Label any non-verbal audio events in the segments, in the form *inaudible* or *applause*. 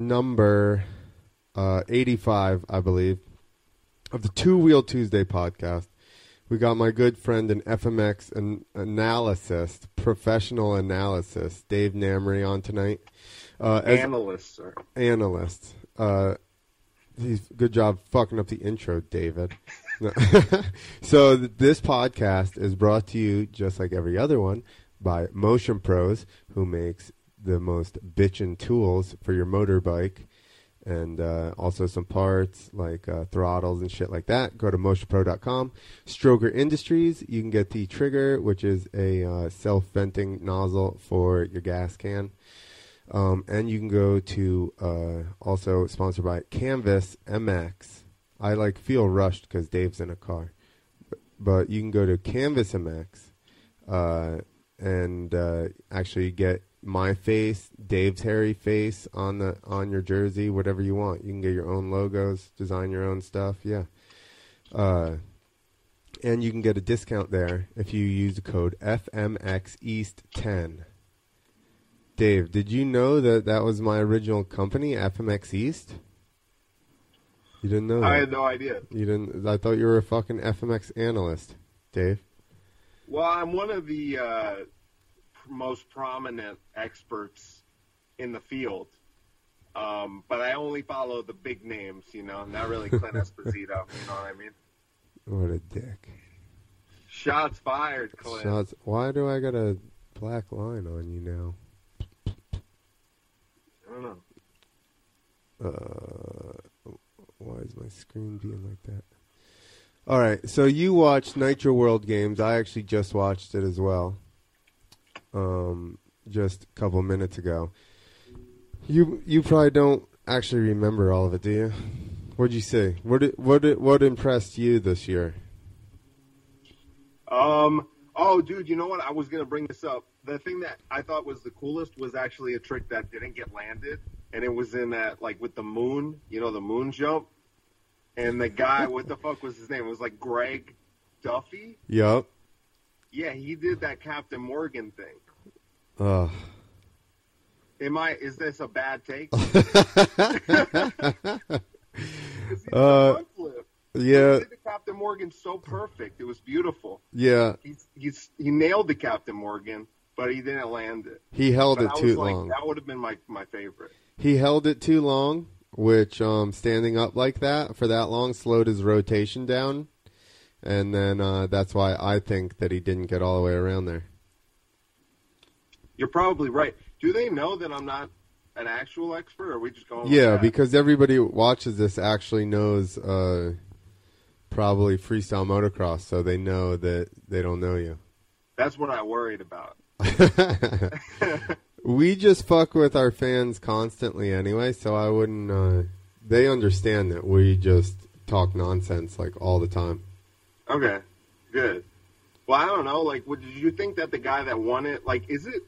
number uh, 85, I believe, of the Two Wheel Tuesday podcast. We got my good friend and FMX an- analyst, professional analyst, Dave Namry on tonight. Uh, as Analyst, sir. analyst. Uh, he's good job fucking up the intro, David. *laughs* So th- this podcast is brought to you just like every other one by Motion Pros, who makes the most bitchin' tools for your motorbike, and uh, also some parts like uh, throttles and shit like that. Go to motionpro.com. Stroger Industries, you can get the trigger, which is a uh, self-venting nozzle for your gas can. Um, and you can go to uh, also sponsored by Canvas MX. I like feel rushed because Dave's in a car, but, but you can go to Canvas MX uh, and uh, actually get my face, Dave's hairy face on the on your jersey, whatever you want. You can get your own logos, design your own stuff. Yeah, uh, and you can get a discount there if you use the code FMX East 10. Dave, did you know that that was my original company, FMX East? You didn't know that? I had no idea. You didn't. I thought you were a fucking FMX analyst, Dave. Well, I'm one of the uh, most prominent experts in the field, um, but I only follow the big names. You know, not really Clint *laughs* Esposito. You know what I mean? What a dick. Shots fired, Clint. Shots. Why do I got a black line on you now? I don't know. Uh, why is my screen being like that? All right, so you watched Nitro World Games. I actually just watched it as well. Um, just a couple minutes ago. You you probably don't actually remember all of it, do you? What'd you say? What did, what did, what impressed you this year? Um. Oh, dude, you know what? I was gonna bring this up. The thing that I thought was the coolest was actually a trick that didn't get landed, and it was in that like with the moon. You know, the moon jump. And the guy, what the fuck was his name? It was like Greg Duffy. Yup. Yeah, he did that Captain Morgan thing. Ugh. Am I? Is this a bad take? *laughs* Uh, yeah, He did the Captain Morgan so perfect. It was beautiful. yeah. He's, he's he nailed the Captain Morgan, but he didn't land it. He held But it I too like, long. that would have been my my favorite. He held it too long, which um, standing up like that for that long slowed his rotation down, and then uh, that's why I think that he didn't get all the way around there. You're probably right. Do they know that I'm not an actual expert? Or are we just going? yeah, that? because everybody who watches this actually knows uh, probably freestyle motocross, so they know that they don't know you. that's what I worried about. *laughs* *laughs* we just fuck with our fans constantly anyway, so I wouldn't. Uh, they understand that we just talk nonsense like all the time. Okay, good. Well, I don't know. Like, what, did you think that the guy that won it? Like, is it?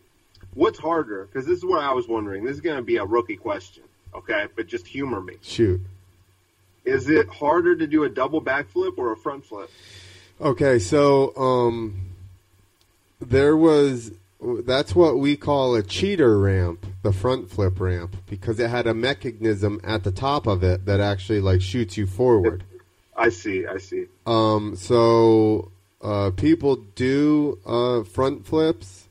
What's harder? Because this is what I was wondering. This is going to be a rookie question. Okay, but just humor me. Shoot. Is it harder to do a double backflip or a front flip? Okay, so um, there was that's what we call a cheater ramp, the front flip ramp, because it had a mechanism at the top of it that actually like shoots you forward. I see. I see. Um, so uh, people do uh, front flips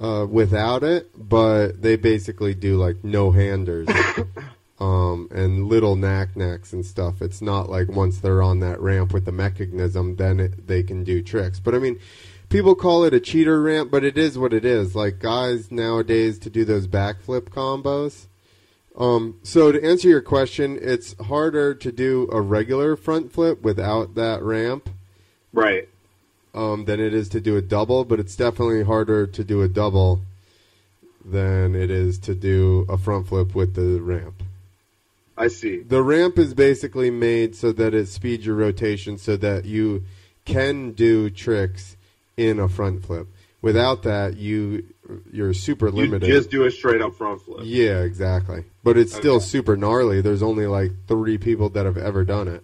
uh, without it, but they basically do like no handers *laughs* um, and little nac nacs and stuff. It's not like once they're on that ramp with the mechanism, then it, they can do tricks. But I mean, people call it a cheater ramp, but it is what it is. Like guys nowadays to do those backflip combos. Um, so to answer your question, it's harder to do a regular front flip without that ramp Right. um, than it is to do a double, but it's definitely harder to do a double than it is to do a front flip with the ramp. I see. The ramp is basically made so that it speeds your rotation so that you can do tricks in a front flip. Without that, you you're super You limited. just do a straight up front flip. yeah, exactly. But it's still super gnarly. There's only like three people that have ever done it.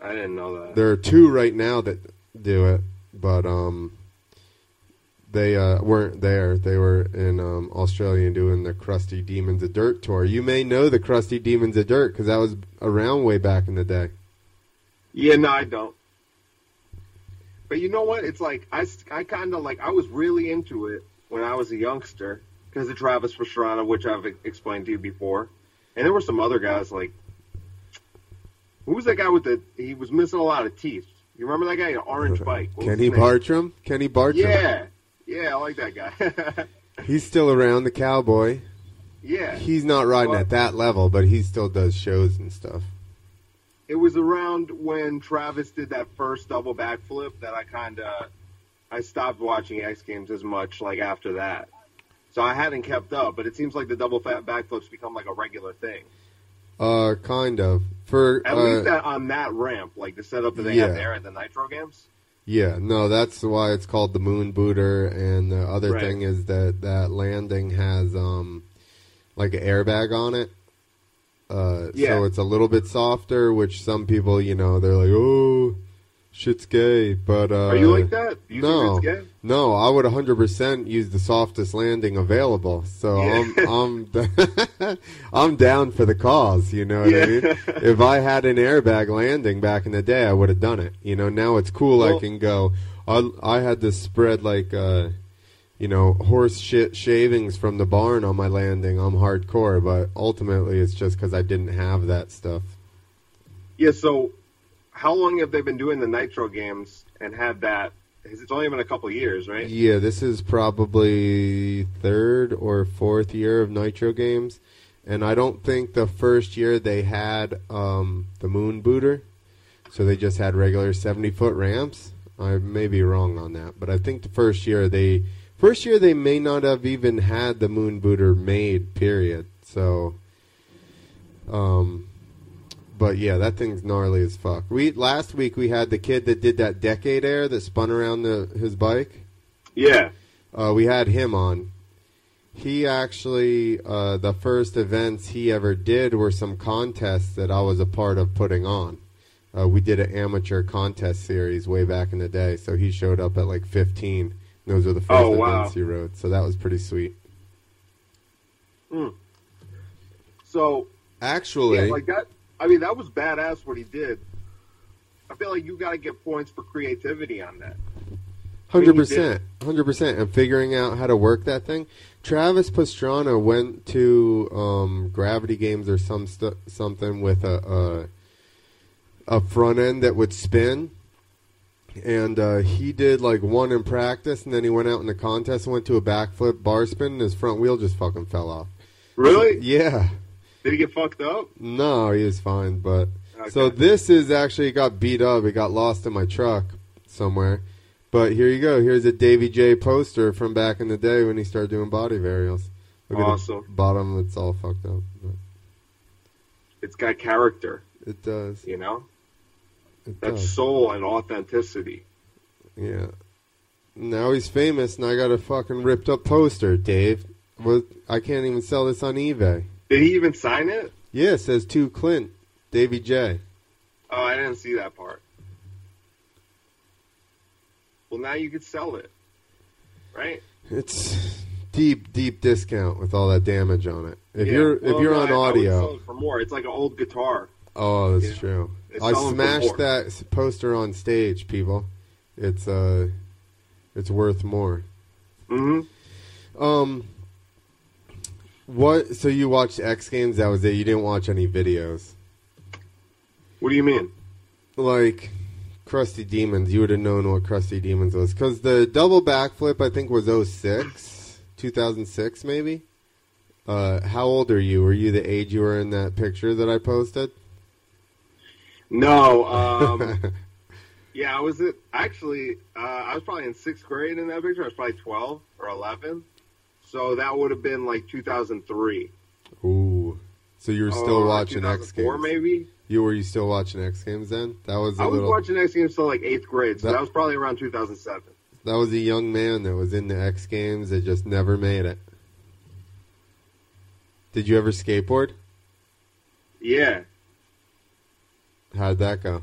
I didn't know that. There are two right now that do it, but um, they uh, weren't there. They were in um, Australia doing the Crusty Demons of Dirt tour. You may know the Crusty Demons of Dirt because that was around way back in the day. Yeah, no, I don't. But you know what? It's like I, I kind of like I was really into it when I was a youngster because of Travis Pastrana, which I've explained to you before, and there were some other guys like who was that guy with the he was missing a lot of teeth. You remember that guy, an orange bike? What Kenny? Bartram. Kenny Bartram. Yeah, yeah, I like that guy. *laughs* He's still around, the cowboy. yeah, He's not riding Well- at that level, but he still does shows and stuff. it was around when Travis did that first double backflip that I kind of I stopped watching X Games as much like after that. So I hadn't kept up, but it seems like the double fat backflips become like a regular thing. Uh, kind of. For At uh, least that, on that ramp, like the setup that they have there at the Nitro Games. Yeah, no, that's why it's called the Moon Booter. And the other Right. thing is that that landing has um like an airbag on it. Uh, Yeah. so it's a little bit softer, which some people, you know, they're like, "Oh, shit's gay," but uh, Are you like that? You no. think it's gay? No, I would 100% use the softest landing available. So Yeah. I'm I'm *laughs* I'm down for the cause, you know what I mean? If I had an airbag landing back in the day, I would have done it. You know, now it's cool I can go I I had to spread like uh you know, horse shit shavings from the barn on my landing. I'm hardcore, but ultimately it's just cuz I didn't have that stuff. Yeah. So, how long have they been doing the Nitro Games and had that? It's only been a couple years, right? Yeah, this is probably third or fourth year of Nitro games, and I don't think the first year they had um, the Moon Booter, so they just had regular seventy foot ramps. I may be wrong on that, but I think the first year they first year they may not have even had the Moon Booter made. Period. So, um, but yeah, that thing's gnarly as fuck. We last week we had the kid that did that decade air that spun around the, his bike. Yeah. Uh, we had him on. He actually, uh, the first events he ever did were some contests that I was a part of putting on. Uh, we did an amateur contest series way back in the day, so he showed up at like 15. Those were the first Oh, wow. events he rode, so that was pretty sweet. So Actually, yeah, like that. I mean, that was badass what he did. I feel like you got to get points for creativity on that. Hundred percent, hundred percent, and figuring out how to work that thing. Travis Pastrana went to um, Gravity Games or some something with a, a a front end that would spin, and uh, he did like one in practice, and then he went out in the contest and went to a backflip bar spin, and his front wheel just fucking fell off. Really? Yeah, Did he get fucked up? no, he was fine, but Okay. so this is actually got beat up. It got lost in my truck somewhere. But here you go. Here's a Davy J poster from back in the day when he started doing body varials. Look at Awesome. the bottom; it's all fucked up. But It's got character, it does. you know. It That's does. soul and authenticity. Yeah. Now he's famous, and I got a fucking ripped up poster, Dave. Well, I can't even sell this on eBay. Did he even sign it? Yeah, it says to Clint, Davy J. Oh, I didn't see that part. Well, now you could sell it, right? It's deep, deep discount with all that damage on it. If Yeah. you're Well, if you're no, on I- I audio, sell it for more. It's like an old guitar. Oh, that's Yeah. true. I sell 'em for smashed that poster on stage, people. It's uh, it's worth more. Mm-hmm. Um, what? So you watched X Games? That was it. You didn't watch any videos, What do you mean? like Crusty Demons. You would have known what Crusty Demons was because the double backflip I think was 06, 2006 maybe. Uh, how old are you? Were you the age you were in that picture that I posted? No. Um, *laughs* yeah, I was it. Actually, uh, I was probably in sixth grade in that picture. I was probably twelve or eleven. So that would have been like 2003. Ooh. So you were still Uh, watching X 2004 Games? maybe. You were you still watching X Games then? That was a I was little. watching X Games till like eighth grade, so That- that, was probably around 2007. That was a young man that was in the X Games that just never made it. Did you ever skateboard? Yeah, How'd that go?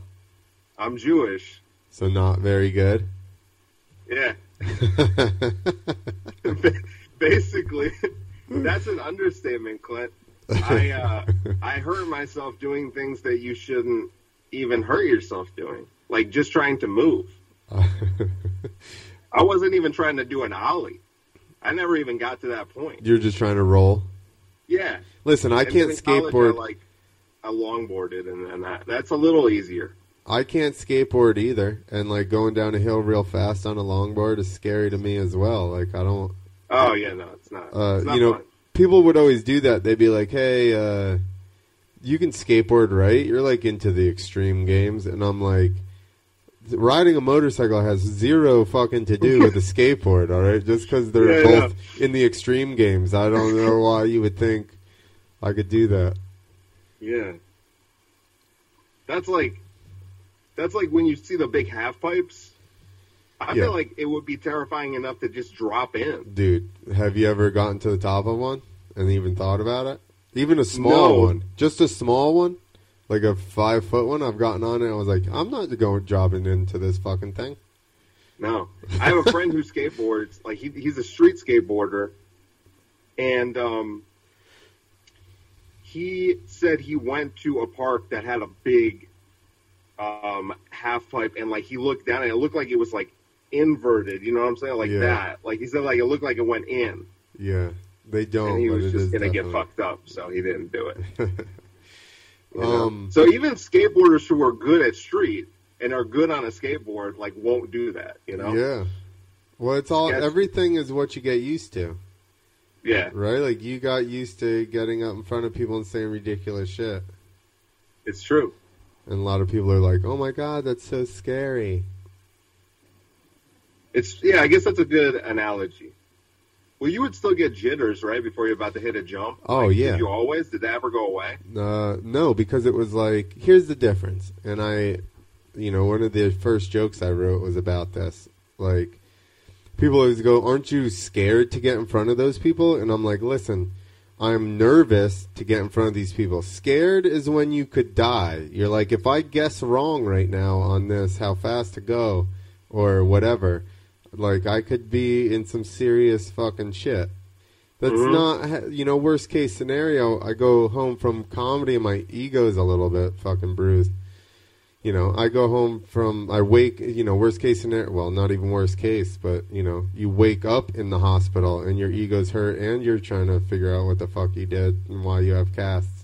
I'm Jewish. So not very good. Yeah, *laughs* *laughs* *laughs* That's an understatement, Clint. I *laughs* uh, I hurt myself doing things that you shouldn't even hurt yourself doing, like just trying to move. *laughs* I wasn't even trying to do an ollie. I never even got to that point. You're just trying to roll. Yeah. Listen, I And can't then in college, skateboard. I, like I longboarded, and, and that that's a little easier. I can't skateboard either, and like going down a hill real fast on a longboard is scary to me as well. Like I don't. Oh yeah, no, it's not. Uh, it's not you know, fun. people would always do that. They'd be like, "Hey, uh, you can skateboard, right? You're like into the extreme games," and I'm like, "Riding a motorcycle has zero fucking to do *laughs* with a skateboard, all right? Just because they're Yeah, both in the extreme games, I don't know why you would think I could do that." Yeah. That's like that's like when you see the big half pipes. I Yeah. feel like it would be terrifying enough to just drop in. Dude, have you ever gotten to the top of one and even thought about it? Even a small No. one, just a small one, like a five foot one. I've gotten on it. I was like, I'm not going dropping into this fucking thing. No. I have a *laughs* friend who skateboards, like he he's a street skateboarder and um he said he went to a park that had a big um half pipe and like he looked down and it looked like it was like inverted, you know what I'm saying? Like Yeah. that. Like he said like it looked like it went in. Yeah, they don't. and he was just gonna get fucked up, so he didn't do it. *laughs* You know? Um, so even skateboarders who are good at street and are good on a skateboard, like, won't do that. You know? Yeah. Well, it's all Sketch- everything is what you get used to, Yeah, right? Like you got used to getting up in front of people and saying ridiculous shit, it's true. and a lot of people are like, "Oh my god, that's so scary." It's yeah. I guess that's a good analogy. Well, you would still get jitters, right, before you're about to hit a jump. Oh, Like, yeah. Did you always? Did that ever go away? Uh, no, because it was like, here's the difference. And I, you know, one of the first jokes I wrote was about this. Like, people always go, aren't you scared to get in front of those people? And I'm like, listen, I'm nervous to get in front of these people. Scared is when you could die. You're like, if I guess wrong right now on this, how fast to go, or whatever, like, I could be in some serious fucking shit. That's Mhm. not, you know, worst case scenario. I go home from comedy and my ego's a little bit fucking bruised. You know, I go home from, I wake, you know, worst case scenario, well, not even worst case, but, you know, you wake up in the hospital and your ego's hurt and you're trying to figure out what the fuck you did and why you have casts.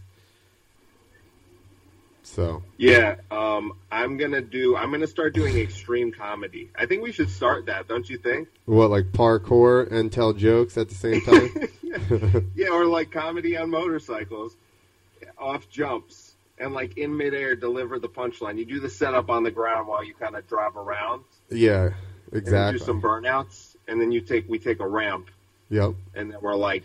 So, Yeah. Um, I'm gonna do. I'm gonna start doing extreme comedy. I think we should start that. Don't you think? what, like parkour and tell jokes at the same time? *laughs* Yeah, or like comedy on motorcycles, off jumps, and like in midair deliver the punchline. You do the setup on the ground while you kind of drive around. yeah, exactly. do some burnouts, and then you take we take a ramp, Yep. and then we're like,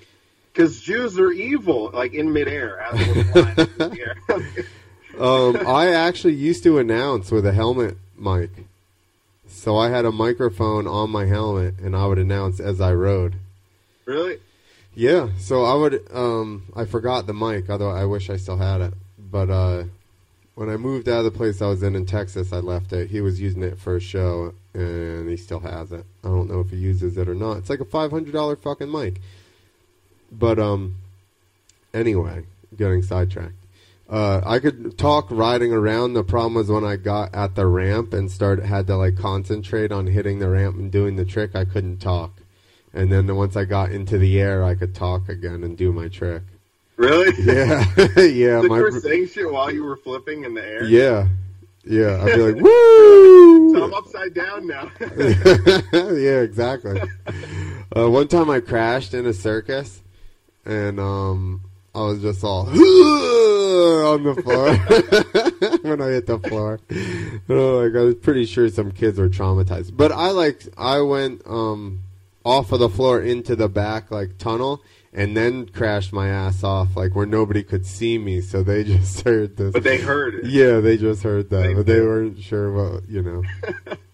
because Jews are evil, like in midair as we're flying in the air. *laughs* Um, I actually used to announce with a helmet mic. So I had a microphone on my helmet and I would announce as I rode. really? Yeah, so I would um I forgot the mic, although I wish I still had it. But uh when I moved out of the place I was in in Texas, I left it. He was using it for a show and he still has it. I don't know if he uses it or not. It's like a $500 fucking mic. But um anyway, getting sidetracked. Uh, I could talk riding around. The problem was when I got at the ramp and started had to like concentrate on hitting the ramp and doing the trick. I couldn't talk, and then once I got into the air, I could talk again and do my trick. Really? *laughs* Yeah, *laughs* yeah, So my you were saying shit while you were flipping in the air? yeah, yeah. I'd be like, *laughs* woo! So I'm upside down now. yeah, exactly. Uh, one time I crashed in a circus, and um, I was just all on the floor *laughs* when I hit the floor. Oh, like I was pretty sure some kids were traumatized. But I like I went um, off of the floor into the back like tunnel. And then crashed my ass off, like where nobody could see me, so they *laughs* just heard this. but they heard it. Yeah, they just heard that, They but they weren't sure what you know. *laughs*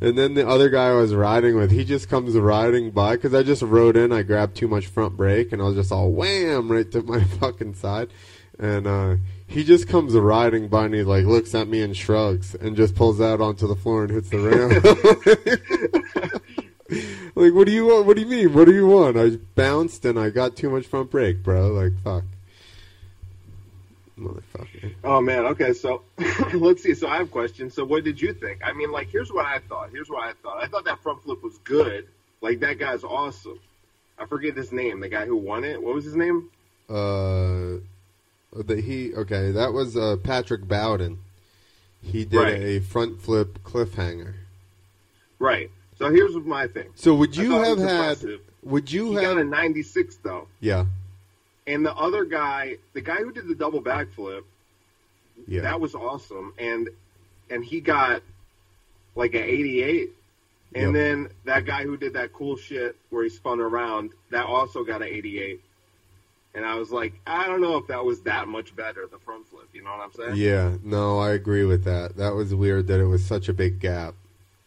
and then the other guy I was riding with, he just comes riding by because I just rode in. I grabbed too much front brake, and I was just all wham right to *laughs* my fucking side. And uh, he just comes riding by, and he like looks at me and shrugs, and just pulls out onto the floor and hits the rail. *laughs* *laughs* like, what do you want? What do you mean? What do you want? I bounced and I got too much front brake, bro. Like, fuck. Motherfucker. Oh man, okay, so *laughs* let's see. So I have questions. So what did you think? I mean, like, here's what I thought. Here's what I thought. I thought that front flip was good. Like that guy's awesome. I forget his name. The guy who won it. What was his name? Uh, the, he okay. That was uh, Patrick Bowden. He did Right. a front flip cliffhanger. Right. So here's my thing. So would you have had? impressive. Would you He have? got a 96 though, yeah, and the other guy, the guy who did the double backflip, yeah. that was awesome, and and he got like an 88. And Yep. then that guy who did that cool shit where he spun around, that also got an 88. And I was like, I don't know if that was that much better, the front flip. You know what I'm saying? yeah, no, I agree with that. That was weird that it was such a big gap.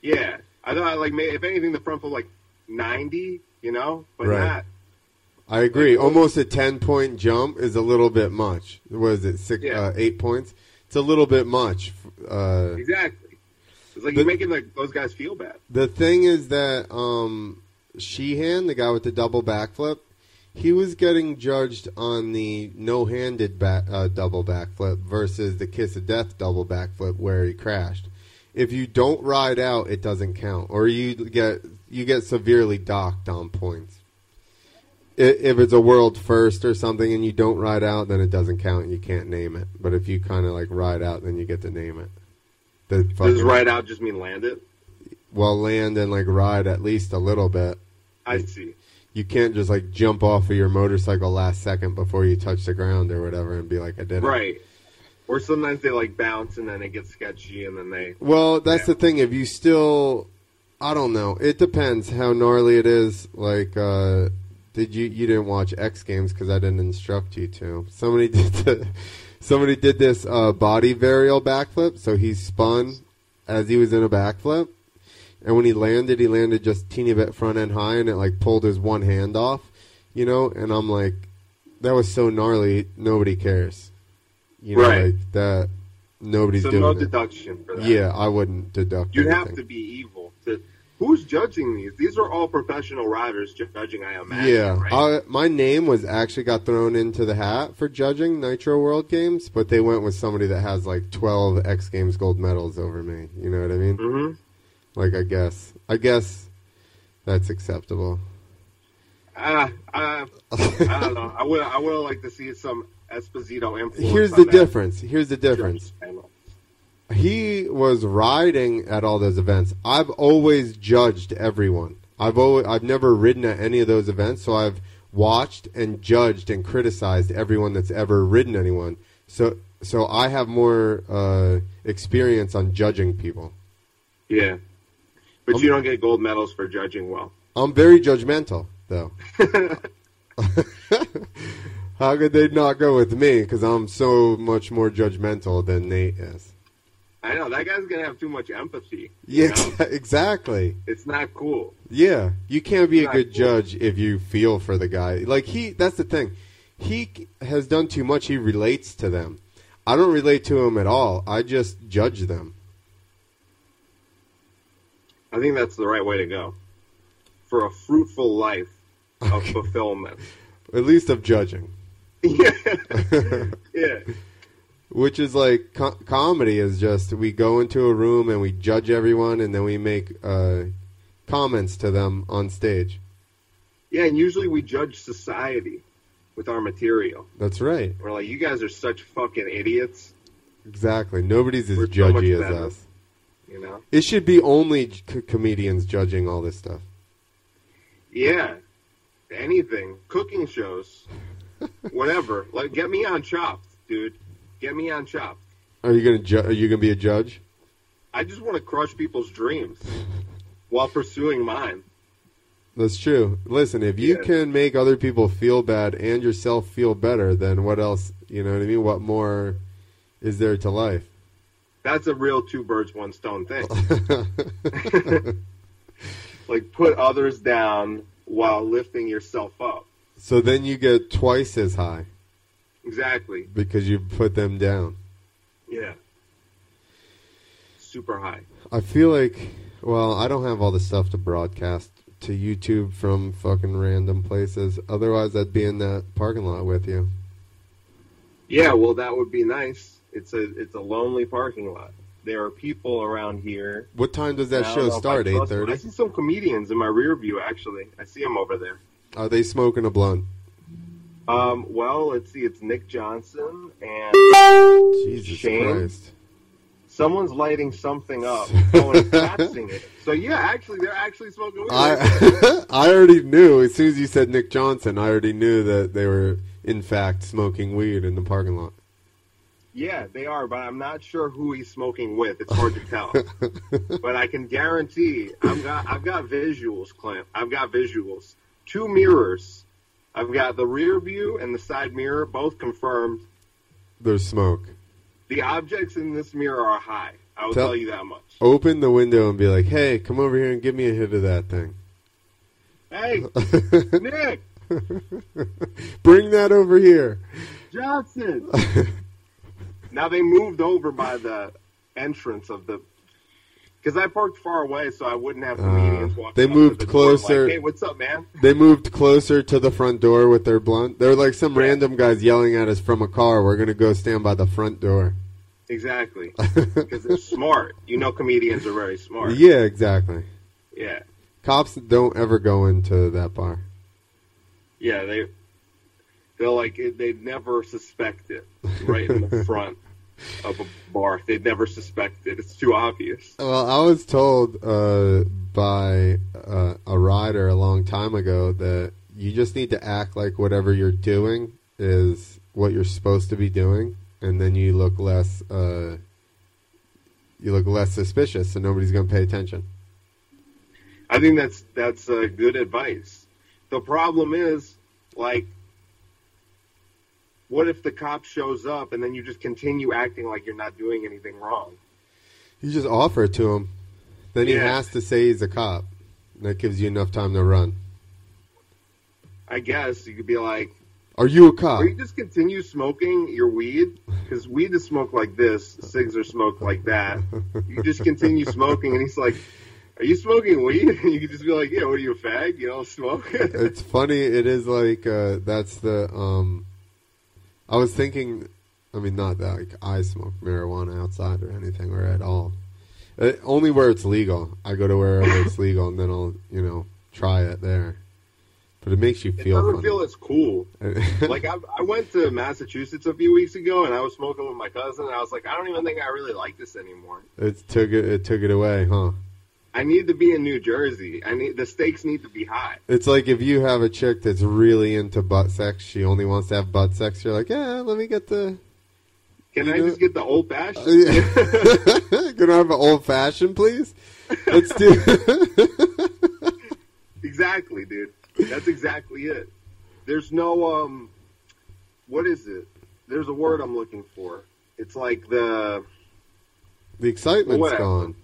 Yeah. I thought, like, if anything, the front flip, like, 90, you know? But Right. not. I agree. Like, Almost a ten point jump is a little bit much. Was it six, Yeah. uh, eight points? It's a little bit much. Uh, Exactly. It's like But- you're making like, those guys feel bad. the thing is that um, Sheehan, the guy with the double backflip, he was getting judged on the no-handed back, uh, double backflip versus the kiss of death double backflip where he crashed. If you don't ride out, it doesn't count, or you get you get severely docked on points. If it's a world first or something and you don't ride out, then it doesn't count. and You can't name it. But if you kind of like ride out, then you get to name it. The Does ride out just mean land it? well land and like ride at least a little bit. I see. You can't just like jump off of your motorcycle last second before you touch the ground or whatever and be like, I did it. Right. Or sometimes they like bounce and then it gets sketchy and then they. Well, that's Yeah. the thing. If you still, I don't know. It depends how gnarly it is. Like, uh, did you you didn't watch X Games because I didn't instruct you to? Somebody *laughs* did the, somebody did this uh, body varial backflip. So he spun as he was in a backflip, and when he landed, he landed just teeny bit front end high, and it like pulled his one hand off. You know, and I'm like, that was so gnarly. Nobody cares. You know, Right. like that. Nobody's So doing no it. deduction for that. Yeah, I wouldn't deduct. You'd anything. have to be evil. To, who's judging these? These are all professional riders judging, I imagine. Yeah, Right? I, my name was actually got thrown into the hat for judging Nitro World Games, but they went with somebody that has like twelve X Games gold medals over me. You know what I mean? hmm Like, I guess, I guess that's acceptable. Uh, I, I don't know. I would I would like to see some Esposito influence. Here's the that difference. Here's the difference. panel. He was riding at all those events. I've always judged everyone. I've always, I've never ridden at any of those events, so I've watched and judged and criticized everyone that's ever ridden anyone. So so I have more uh, experience on judging people. Yeah, but Um, you don't get gold medals for judging well. I'm very judgmental, though. *laughs* *laughs* How could they not go with me? Because I'm so much more judgmental than Nate is. I know that guy's gonna have too much empathy. *laughs* Yeah, know? *laughs* exactly. it's not cool. Yeah, you can't be a good cool. judge if you feel for the guy. Like he, that's the thing. He has done too much. He relates to them. I don't relate to him at all. I just judge them. I think that's the right way to go for a fruitful life of fulfillment. *laughs* At least of judging, yeah, yeah, which is like co- comedy is just we go into a room and we judge everyone and then we make uh, comments to them on stage. yeah. And usually we judge society with our material. That's right. We're like, you guys are such fucking idiots. Exactly. Nobody's as We're so judgy as better. us. You know? It should be only c- comedians judging all this stuff. Yeah. Anything, cooking shows, *laughs* whatever. Like, get me on Chopped, dude. Get me on Chopped. Are you gonna ju- are you gonna be a judge? I just want to crush people's dreams *laughs* while pursuing mine. That's true. Listen, if you Yeah. can make other people feel bad and yourself feel better, then what else? You know what I mean? What more is there to life? That's a real two birds, one stone thing. *laughs* *laughs* like, put others down while lifting yourself up. so then you get twice as high Exactly. because you put them down. Yeah. Super high. I feel like, well, I don't have all the stuff to broadcast to YouTube from fucking random places. Otherwise, I'd be in that parking lot with you. Yeah, well, that would be nice. It's a it's a lonely parking lot. There are people around here. What time does that show know if I start? Eight thirty. I see some comedians in my rear view. Actually, I see them over there. Are they smoking a blunt? Um, well, let's see. It's Nick Johnson and Jesus Shane? Christ! someone's lighting something up. *laughs* Someone's passing it. So yeah, actually, they're actually smoking weed. I *laughs* I already knew as soon as you said Nick Johnson, I already knew that they were in fact smoking weed in the parking lot. yeah, they are, but I'm not sure who he's smoking with. It's hard to tell. *laughs* but I can guarantee I've got I've got visuals, Clint. I've got visuals. Two mirrors. I've got the rear view and the side mirror, both confirmed. There's smoke. The objects in this mirror are high. I will Tell- tell you that much. Open the window and be like, "Hey, come over here and give me a hit of that thing." Hey, *laughs* Nick *laughs* Bring that over here. Johnson. *laughs* now they moved over by the entrance of the. Because I parked far away, so I wouldn't have comedians walking. Uh, they up to moved the door like, closer. hey, what's up, man? *laughs* They moved closer to the front door with their blunt. They're like some random guys yelling at us from a car. We're gonna go stand by the front door. Exactly. *laughs* Because they're smart. You know, comedians are very smart. Yeah, exactly. Yeah. Cops don't ever go into that bar. Yeah, they they're like they'd never suspect it right in the *laughs* front of a bar. They'd never suspect it. It's too obvious. Well, I was told uh, by uh, a rider a long time ago that you just need to act like whatever you're doing is what you're supposed to be doing, and then you look less uh, you look less suspicious, so nobody's going to pay attention. I think that's that's uh, good advice. The problem is, like, what if the cop shows up and then you just continue acting like you're not doing anything wrong? You just offer it to him, then he has to say he's a cop. That gives you enough time to run. I guess you could be like, Are you a cop? or you just continue smoking your weed because weed is smoked like this, cigs are smoked like that. You just continue smoking, and he's like, "Are you smoking weed?" And *laughs* you could just be like, "Yeah, what are you a fag? You don't smoke." *laughs* it's funny. It is like uh, that's the. Um, I was thinking. I mean, not that like I smoke marijuana outside or anything or at all. Uh, only where it's legal. I go to wherever it's *laughs* legal, and then I'll you know try it there. But it makes you it feel. doesn't funny. feel as cool. *laughs* like I, I went to Massachusetts a few weeks ago and I was smoking with my cousin and I was like, I don't even think I really like this anymore. it took it. It took it away, huh? I need to be in New Jersey. I need the stakes need to be high. It's like if you have a chick that's really into butt sex, she only wants to have butt sex. You're like, yeah, let me get the. Can I know- just get the old fashioned? *laughs* Can I have an old fashioned, please? Let's do. *laughs* exactly, dude. That's exactly it. There's no um, what is it? There's a word I'm looking for. It's like the The excitement's gone.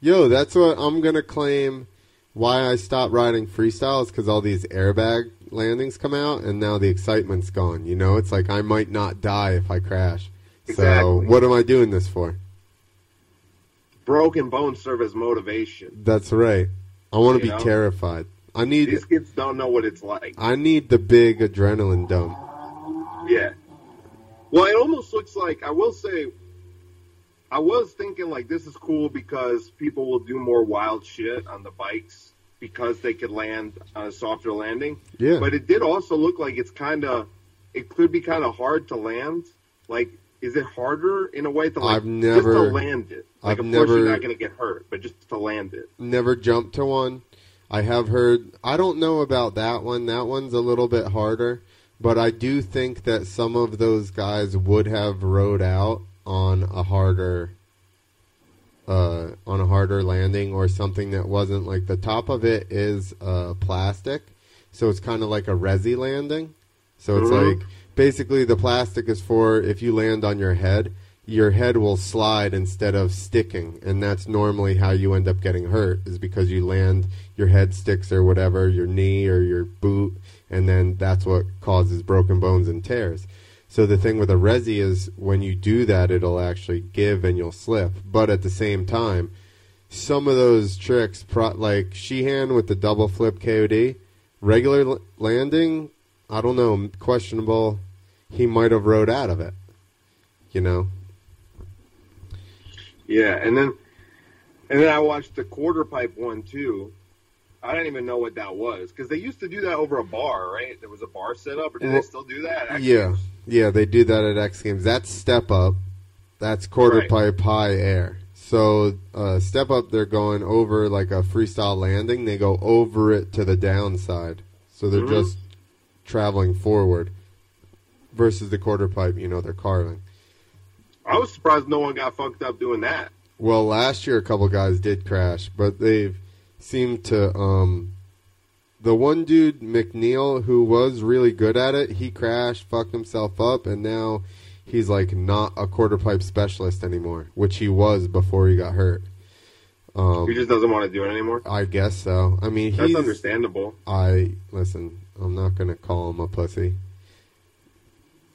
Yo, that's what I'm gonna claim. Why I stopped riding freestyle is because all these airbag landings come out, and now the excitement's gone. You know, it's like I might not die if I crash. Exactly. So what am I doing this for? broken bones serve as motivation. That's right. I want to be know? terrified. I need. These kids don't know what it's like. I need the big adrenaline dump. Yeah. Well, it almost looks like I will say. I was thinking like this is cool because people will do more wild shit on the bikes because they could land on a softer landing. Yeah. But it did also look like it's kind of, it could be kind of hard to land. Like, is it harder in a way to like I've never- just to land it? Like, I've of course never- you're not going to get hurt, but just to land it. never jumped to one. I have heard. I don't know about that one. That one's a little bit harder, but I do think that some of those guys would have rode out on a harder, uh, on a harder landing or something that wasn't like the top of it is uh, plastic, so it's kind of like a resi landing. So it's Mhm. like basically the plastic is for if you land on your head, your head will slide instead of sticking, and that's normally how you end up getting hurt is because you land your head sticks or whatever, your knee or your boot, and then that's what causes broken bones and tears. So the thing with a resi is when you do that, it'll actually give and you'll slip. But at the same time, some of those tricks, pro- like Sheehan with the double flip KOD, regular l- landing, I don't know, questionable. He might have rode out of it. You know? Yeah, and then and then I watched the quarter pipe one too. I didn't even know what that was because they used to do that over a bar, right? There was a bar set up, or do Well, they still do that? At Yeah, X yeah, they do that at X Games. That's step up. That's quarter Right. pipe high air. So uh, step up, they're going over like a freestyle landing. They go over it to the downside, so they're Mhm. just traveling forward. Versus the quarter pipe, you know, they're carving. I was surprised no one got fucked up doing that. Well, last year a couple guys did crash, but they've seemed to. Um, the one dude, McNeil, who was really good at it, he crashed, fucked himself up, and now he's like not a quarter pipe specialist anymore, which he was before he got hurt. Um, he just doesn't want to do it anymore. I guess so. I mean, That's understandable. I listen. I'm not gonna call him a pussy.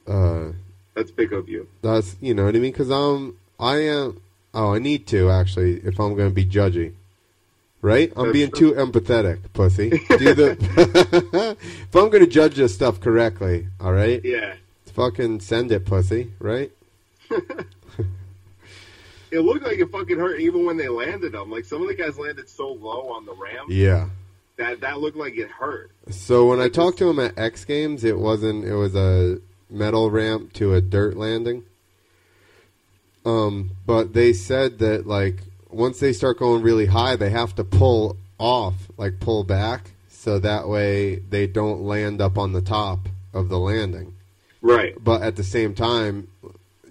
Uh, That's big of you. That's you know what I mean because I'm I am oh I need to actually if I'm to be judgy, right? I'm being too empathetic, pussy. Do the *laughs* if I'm going to judge this stuff correctly, all right? Yeah. Fucking send it, pussy, right? *laughs* It looked like it fucking hurt even when they landed them. Like some of the guys landed so low on the ramp Yeah. that that looked like it hurt. So when I talked to him at X Games, it wasn't. It was a metal ramp to a dirt landing. Um, but they said that like once they start going really high, they have to pull off, like pull back, so that way they don't land up on the top of the landing. Right. But at the same time,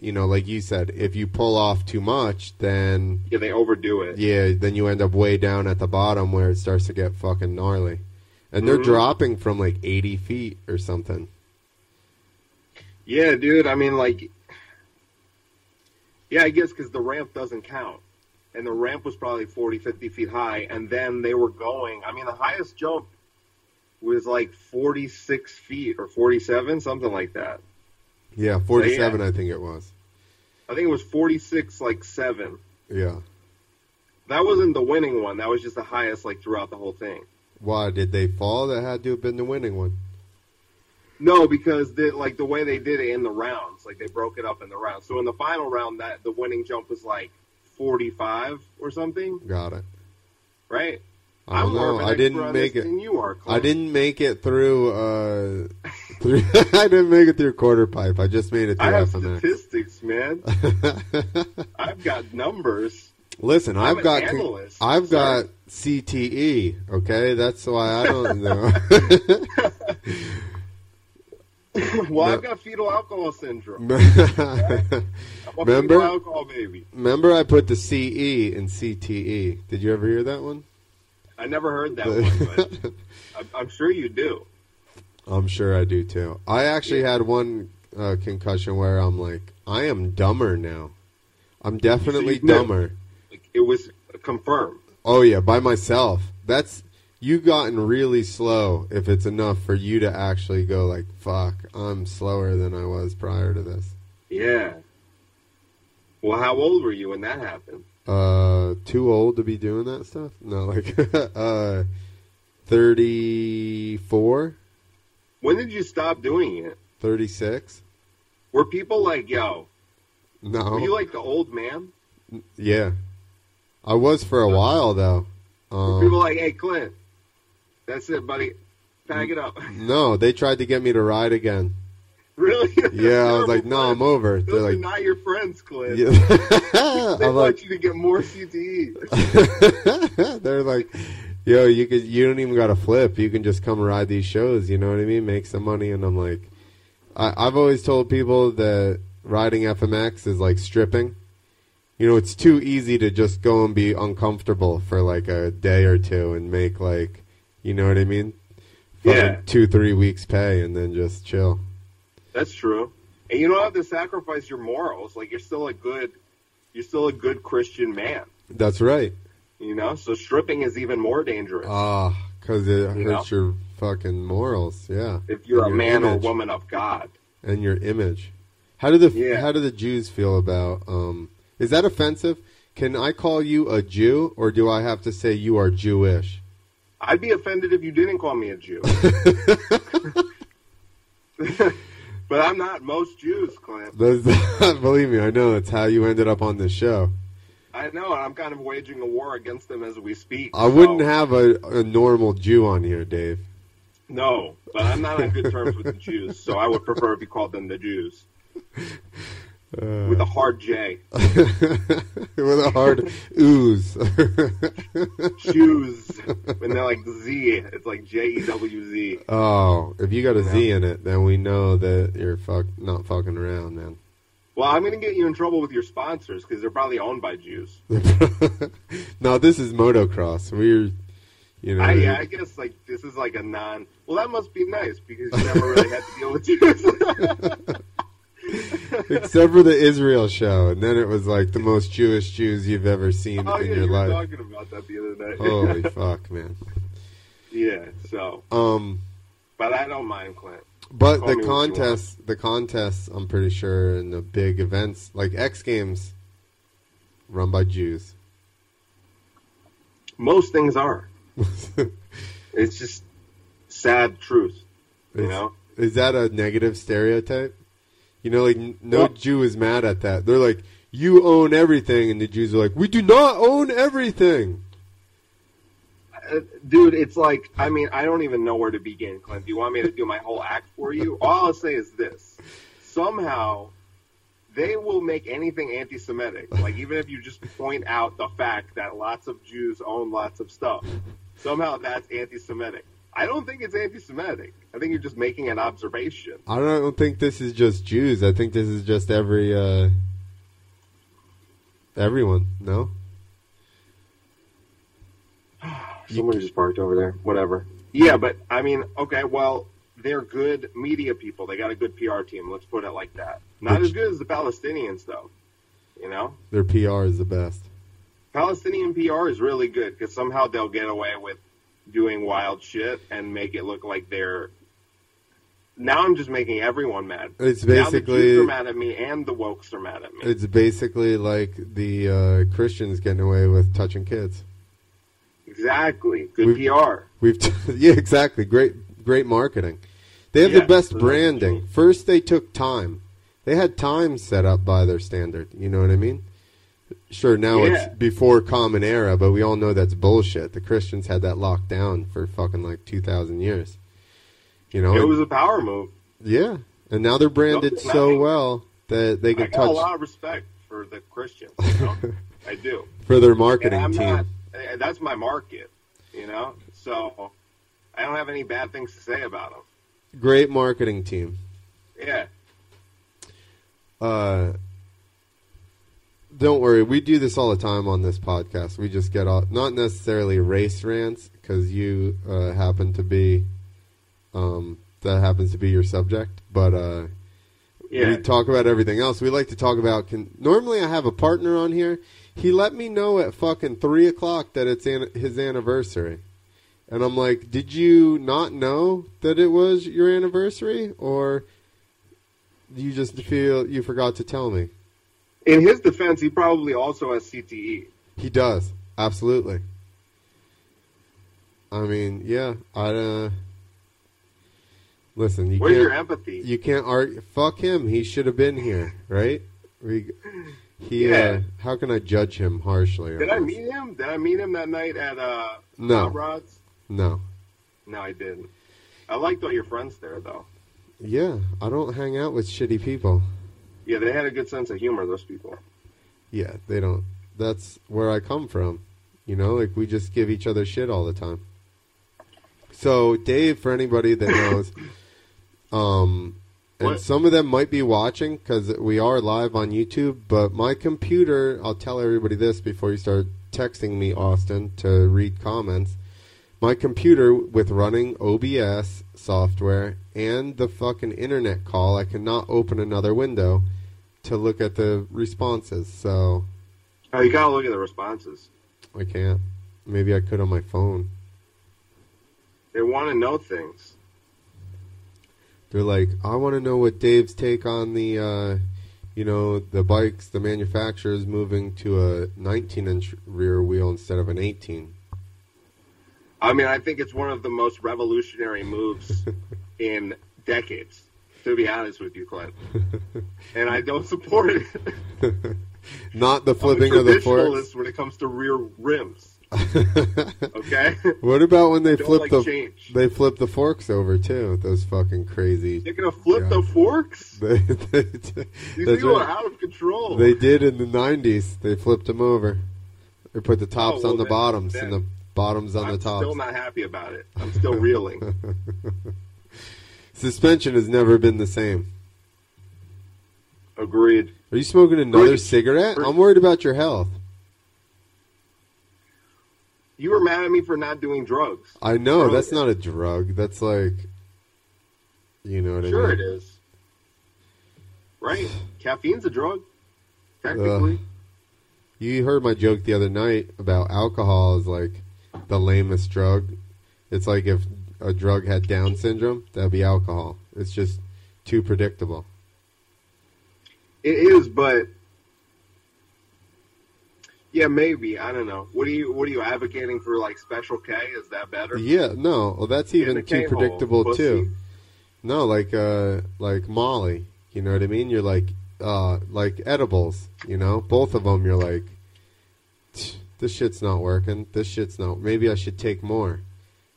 you know, like you said, if you pull off too much, then Yeah, they overdo it. yeah, then you end up way down at the bottom where it starts to get fucking gnarly. And they're Mhm. dropping from like 80 feet or something. Yeah, dude. I mean, like, yeah, I guess because the ramp doesn't count. And the ramp was probably 40, 50 feet high. And then they were going, I mean, the highest jump was like 46 feet or 47, something like that. Yeah, 47, I think it was. I think it was 46, like 7. Yeah. That wasn't the winning one. That was just the highest, like, throughout the whole thing. Why did they fall? That had to have been the winning one. No, because the, like the way they did it in the rounds, like they broke it up in the rounds. So in the final round, that the winning jump was like 45 or something, Got it. right? I don't I'm more know. I didn't make it. You are. I didn't make it through. Uh, through *laughs* I didn't make it through quarter pipe. I just made it I through have FMX. statistics, man. *laughs* I've got numbers. Listen, I've an got analyst, I've got CTE. Okay, that's why I don't *laughs* know. *coughs* well, I've got fetal alcohol syndrome. Remember? *laughs* alcohol baby. Remember, I put the CE in CTE. Did you ever hear that one? I never heard that *laughs* one, but I'm, I'm sure you do. I'm sure I do too. I actually had one uh, concussion where I'm like, I am dumber now. I'm definitely knew. dumber. Like, it was confirmed. Oh yeah, by myself. That's you gotten really slow if it's enough for you to actually go like, fuck, I'm slower than I was prior to this. Yeah. Well, how old were you when that happened? Uh, too old to be doing that stuff? No, like, *laughs* uh, 34, When did you stop doing it? 36? Were people like, yo, No. were you like the old man? yeah. I was for a while though. Were people Um, like, hey, Clint, that's it, buddy. Pack it up. *laughs* no, they tried to get me to ride again. really? *laughs* Yeah, I was like, no, I'm over. Those They're like, not your friends, Clint. yeah. *laughs* They I'm want like, you to get more. CTE. They're like, yo, you could, you don't even got to flip. You can just come ride these shows. You know what I mean? Make some money. And I'm like, I, I've always told people that riding FMX is like stripping. You know, it's too easy to just go and be uncomfortable for like a day or two and make like, you know what I mean? Yeah. Two, three weeks pay and then just chill. That's true. And you don't have to sacrifice your morals. Like, you're still a good, you're still a good Christian man. That's right. You know? So stripping is even more dangerous. Ah, because it You hurts your fucking morals. Yeah. if you're a your man or woman of God. and your image. How do the Yeah. how do the Jews feel about? Um, is that offensive? Can I call you a Jew, or do I have to say you are Jewish? I'd be offended if you didn't call me a Jew. *laughs* *laughs* but I'm not most Jews, Clint. *laughs* Believe me, I know That's how you ended up on this show. I know, and I'm kind of waging a war against them as we speak. I wouldn't have a, a normal Jew on here, Dave. No, but I'm not on good terms with the Jews, so I would prefer if you called them the Jews. Uh, with a hard J. *laughs* with a hard ooze. *laughs* Shoes. And they're like Z. It's like J E W Z. Oh, if you got a Yeah. Z in it, then we know that you're fuck not fucking around, man. Well, I'm going to get you in trouble with your sponsors because they're probably owned by Jews. *laughs* no, this is motocross. We're, you know, I, yeah, I guess like this is like a non. Well, that must be nice because you never really had to deal with Jews. *laughs* except for the Israel show, and then it was like the most Jewish Jews you've ever seen oh in yeah, your you were life. talking about that the other night. Holy *laughs* fuck, man. yeah. So, Um, but I don't mind Clint. but Call the me what you contests, the contests, I'm pretty sure, and the big events like X Games, run by Jews. Most things are. *laughs* It's just sad truth. You know. Is that a negative stereotype? You know, like no Jew is mad at that. They're like, "You own everything," and the Jews are like, "We do not own everything." Uh, dude, it's like I mean, I don't even know where to begin, Clint. Do you want me to do my whole act for you? *laughs* All I'll say is this: somehow they will make anything anti-Semitic. Like even if you just point out the fact that lots of Jews own lots of stuff, somehow that's anti-Semitic. I don't think it's anti-Semitic. I think you're just making an observation. I don't think this is just Jews. I think this is just every uh, everyone. No, *sighs* Someone just parked over there. Whatever. Yeah, but I mean, okay, well, they're good media people. They got a good PR team. Let's put it like that. Not Which- as good as the Palestinians, though. You know, their PR is the best. Palestinian PR is really good because somehow they'll get away with doing wild shit and make it look like they're. Now I'm just making everyone mad. It's now the Jews are mad at me and the wokes are mad at me. it's basically like the uh, Christians getting away with touching kids. exactly. Good We've- PR. We've t- *laughs* yeah, exactly. Great, great marketing. They have Yeah, the best branding. true. First, they took time. They had time set up by their standard. You know what I mean? Sure, now Yeah. it's before Common Era, but we all know that's bullshit. The Christians had that locked down for fucking like two thousand years. You know? It was a power move. yeah, and now they're branded Nothing so well that they I can got a lot of respect for the Christians. You know? *laughs* I do. for their marketing team. not. uh, That's my market, you know. So I don't have any bad things to say about them. Great marketing team. Yeah, Uh, don't worry, we do this all the time on this podcast. We just get off, not necessarily race rants, because you uh, happen to be, um, that happens to be your subject. But uh, yeah. we talk about everything else. We like to talk about. Can, normally, I have a partner on here. He let me know at fucking three o'clock that it's an, his anniversary, and I'm like, "Did you not know that it was your anniversary, or you just feel you forgot to tell me?" In his defense, he probably also has. CTE. He does absolutely. I mean, yeah. I uh, listen. You Where's your empathy? You can't argue. Fuck him. He should have been here, right? We, he. Uh, Yeah. how can I judge him harshly? Did I this? meet him? Did I meet him that night at uh, No. Hot Rods? No. No, I didn't. I liked all your friends there, though. Yeah, I don't hang out with shitty people. Yeah, they had a good sense of humor. Those people. Yeah, they don't. That's where I come from. You know, like we just give each other shit all the time. So, Dave, for anybody that *coughs* knows, um, and What? some of them might be watching because we are live on YouTube, but my computer, I'll tell everybody this before you start texting me, Austin, to read comments. My computer, with running OBS software and the fucking internet call, I cannot open another window to look at the responses. So Oh, you gotta look at the responses. I can't. Maybe I could on my phone. They want to know things. They're like, I want to know what Dave's take on the uh, you know, the bikes, the manufacturers moving to a 19 inch rear wheel instead of an 18. I mean, I think it's one of the most revolutionary moves *laughs* in decades. To be honest with you, Clint, and I don't support it. *laughs* Not the flipping of the forks. when it comes to rear rims. *laughs* Okay, what about when they flip like the change. they flip the forks over too? Those fucking crazy. they're gonna flip the forks. They, they, These that's people right. are out of control. They did in the '90s. They flipped them over. They put the oh, tops Oh, well, on the then- bottoms and the bottoms on the top. I'm the tops. still not happy about it. I'm still reeling. *laughs* Suspension has never been the same. Agreed. Are you smoking another Preach. cigarette? I'm worried about your health. You were mad at me for not doing drugs. I know Earlier. that's not a drug. That's like, you know what Sure, I it Sure, it is. Right? Caffeine's a drug, technically. You heard my joke the other night about alcohol is like the lamest drug. It's like if a drug had Down syndrome, that'd be alcohol. It's just too predictable. It is, but yeah, maybe. I don't know. What are you What are you advocating for? Like Special K? Is that better? Yeah, no, well that's even too predictable pussy. too. No, like uh like Molly, you know what I mean? You're like uh like edibles, you know? Both of them you're like "Tch, this shit's not working. This shit's not. Maybe I should take more.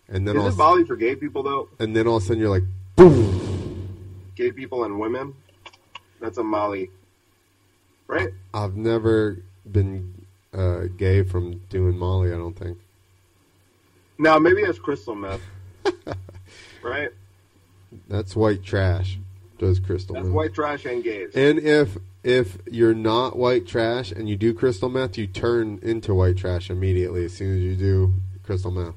And then all Isn't Molly for gay people though? and then all of a sudden you're like boom. Gay people and women. That's a Molly, right? I've never been uh gay from doing Molly, I don't think. Now maybe that's crystal meth, *laughs* right? That's white trash. Does crystal That's meth. white trash and gays. And if if you're not white trash and you do crystal meth, you turn into white trash immediately as soon as you do crystal meth.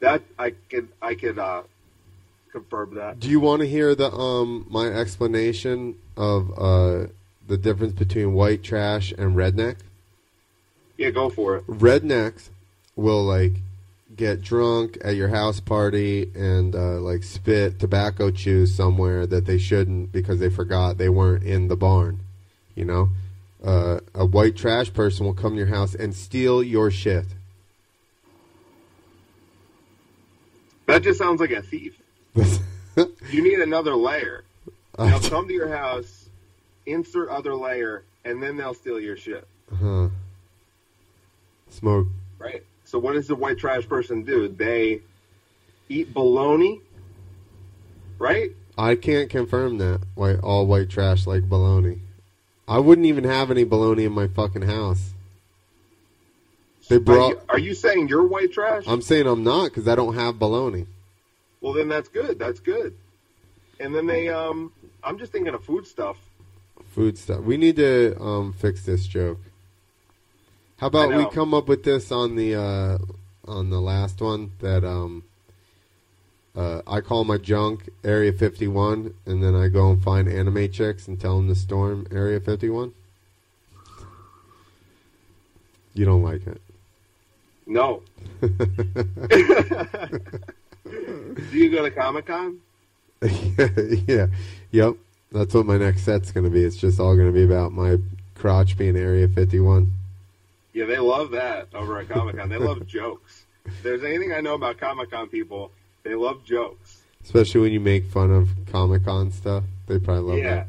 that I can I could uh, confirm that. Do you want to hear the um my explanation of uh the difference between white trash and redneck? Yeah, go for it. Rednecks will like get drunk at your house party and uh, like spit tobacco chews somewhere that they shouldn't because they forgot they weren't in the barn. You know, uh, a white trash person will come to your house and steal your shit. That just sounds like a thief. *laughs* You need another layer. They'll come to your house, insert other layer, and then they'll steal your shit. huh. Smoke. Right. So what does the white trash person do? They eat bologna, right? I can't confirm that. White, all white trash like baloney. I wouldn't even have any baloney in my fucking house. They Are brought. you, are you saying you're white trash? I'm saying I'm not because I don't have baloney. well, then that's good. That's good. And then they, um, I'm just thinking of food stuff. Food stuff. We need to um, fix this joke. How about we come up with this on the uh, on the last one that um, uh, I call my junk Area 51, and then I go and find anime chicks and tell them to storm Area 51. You don't like it. No. *laughs* *laughs* Do you go to Comic Con? *laughs* yeah, yep. That's what my next set's going to be. It's just all going to be about my crotch being Area 51. Yeah, they love that over at Comic Con. They love jokes. If there's anything I know about Comic Con people, they love jokes. Especially when you make fun of Comic Con stuff. They probably love yeah. that.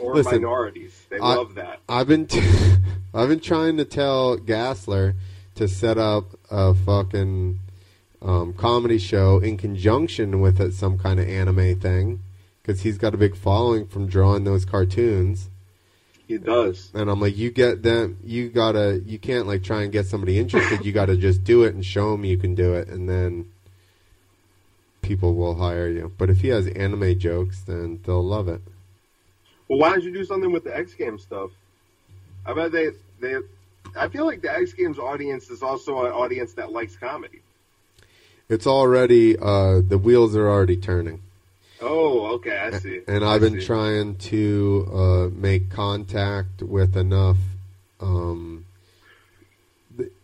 Or Listen, minorities. They I- love that. I've been t- *laughs* I've been trying to tell Gassler to set up a fucking um, comedy show in conjunction with it, some kind of anime thing because he's got a big following from drawing those cartoons. He does. And I'm like, you get them, you gotta, you can't like try and get somebody interested. you gotta just do it and show them you can do it, and then people will hire you. But if he has anime jokes, then they'll love it. Well, why don't you do something with the X Games stuff? I bet they they. I feel like the X Games audience is also an audience that likes comedy. It's already, uh, the wheels are already turning. Oh, okay, I see. And I I've been see. trying to uh, make contact with enough. Um,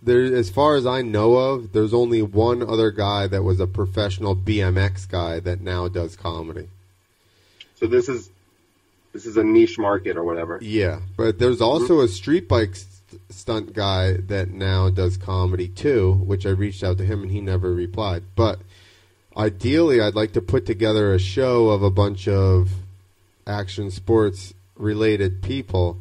there, as far as I know of, there's only one other guy that was a professional BMX guy that now does comedy. So this is this is a niche market or whatever. Yeah, but there's mm-hmm. also a street bike st- stunt guy that now does comedy too, which I reached out to him and he never replied. But ideally, I'd like to put together a show of a bunch of action sports related people,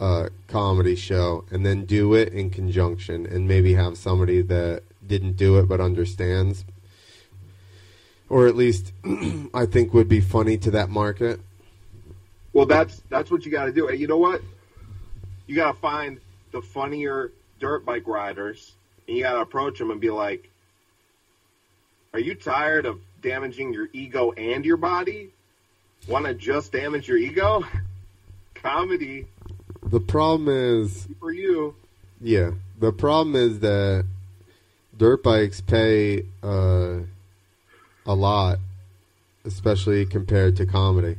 uh, comedy show, and then do it in conjunction, and maybe have somebody that didn't do it but understands, or at least *clears throat* I think would be funny to that market. Well, that's that's what you got to do. And you know what? You got to find the funnier dirt bike riders, and you got to approach them and be like, "Are you tired of damaging your ego and your body? Want to just damage your ego? *laughs* Comedy The problem is for you." Yeah, the problem is that dirt bikes pay uh, a lot, especially compared to comedy.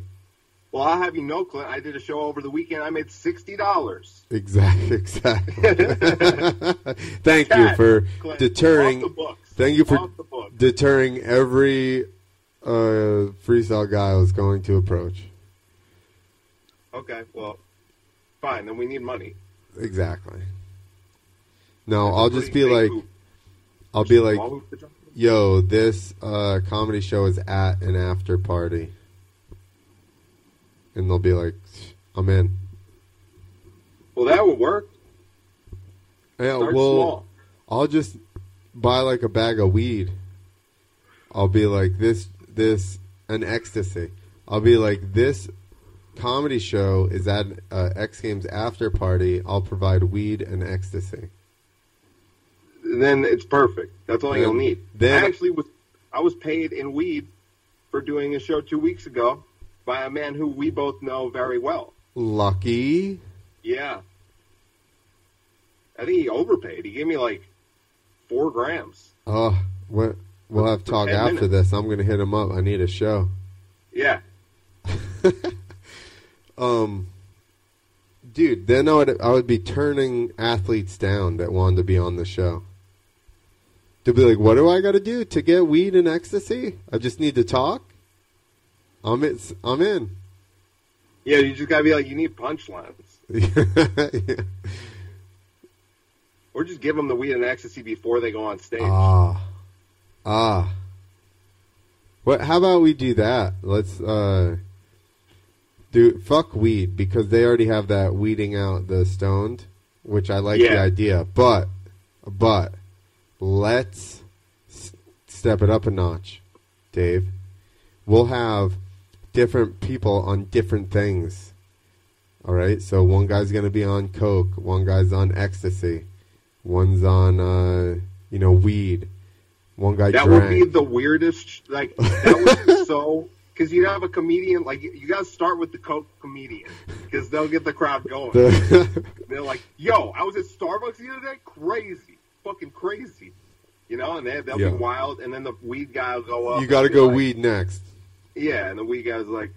Well, I'll have you know, Clint. I did a show over the weekend. I made sixty dollars. *laughs* Exactly. Exactly. *laughs* thank you for Clint, deterring. the books. Thank you for the books. deterring every uh, freestyle guy I was going to approach. Okay, well, fine. Then we need money. Exactly. No, I'll just be like, hoop. I'll be like, Small hoop to jump through? yo, this uh, comedy show is at an after party. And they'll be like, I'm in. Well, that would work. Yeah, Start well, small. I'll just buy like a bag of weed. I'll be like, this, this, an ecstasy. I'll be like, this comedy show is at uh, X Games after party. I'll provide weed and ecstasy. Then it's perfect. That's all Then- you'll need. then- I actually was I was paid in weed for doing a show two weeks ago by a man who we both know very well. Lucky. Yeah. I think he overpaid. He gave me like four grams. Oh, what? We'll have talk after minutes. this. I'm gonna hit him up. I need a show. Yeah. *laughs* Um, dude, then I would I would be turning athletes down that wanted to be on the show. To be like, what do I got to do to get weed and ecstasy? I just need to talk. I'm in. I'm in. Yeah, you just gotta be like, you need punchlines. *laughs* Yeah. Or just give them the weed and ecstasy before they go on stage. Ah, ah. What? How about we do that? Let's uh, do fuck weed because they already have that weeding out the stoned, which I like the idea. But, but, let's s- step it up a notch, Dave. We'll have different people on different things. All right, so one guy's gonna be on coke, one guy's on ecstasy, one's on uh, you know weed, one guy that drank. would be the weirdest. Like that would be *laughs* so. Because you'd have a comedian, like you, got to start with the coke comedian, because they'll get the crowd going. *laughs* They're like, "Yo, I was at Starbucks the other day. Crazy, fucking crazy." You know, and they, they'll Yeah. be wild, and then the weed guy will go up. you got to go like- weed next. Yeah, and the weed guy's like,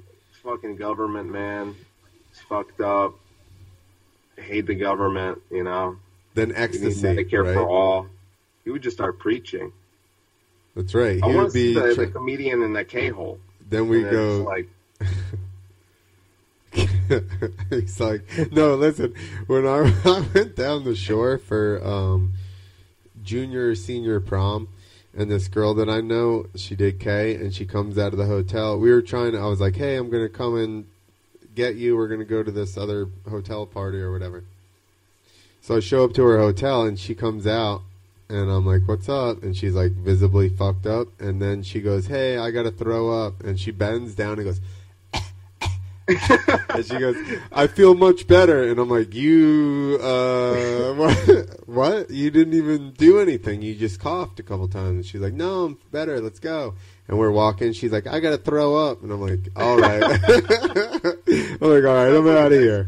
fucking government, man. It's fucked up. I hate the government. You know, Then ecstasy, Medicare right? for all." He would just start preaching. That's right. He want would be. the, tra- the comedian in the K hole. Then we go. like, *laughs* He's like, no, listen. When I, *laughs* I went down the shore for um, junior senior prom, and this girl that I know, she did K, and she comes out of the hotel. We were trying to. I was like, hey, I'm gonna come and get you. We're gonna go to this other hotel party or whatever. So I show up to her hotel, and she comes out, and I'm like, "What's up?" And she's like visibly fucked up, and then she goes, "Hey, I gotta throw up," and she bends down and goes. and she goes, "I feel much better," and I'm like, "You, uh, what? *laughs* What? You didn't even do anything. You just coughed a couple times." And she's like, "No, I'm better. Let's go." And we're walking. She's like, "I gotta throw up," and I'm like, "All right." *laughs* I'm like, "All right, I'm out of here."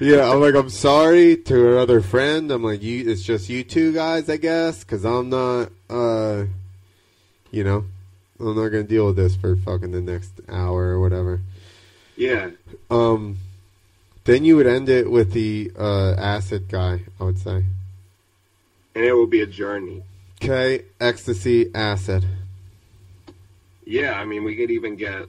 Yeah, I'm like, I'm sorry to her other friend. I'm like, you, it's just you two guys, I guess, because I'm not, uh, you know, I'm not gonna deal with this for fucking the next hour or whatever. Yeah. Um, then you would end it with the uh, acid guy, I would say. And it will be a journey. Okay, ecstasy, acid. Yeah, I mean, we could even get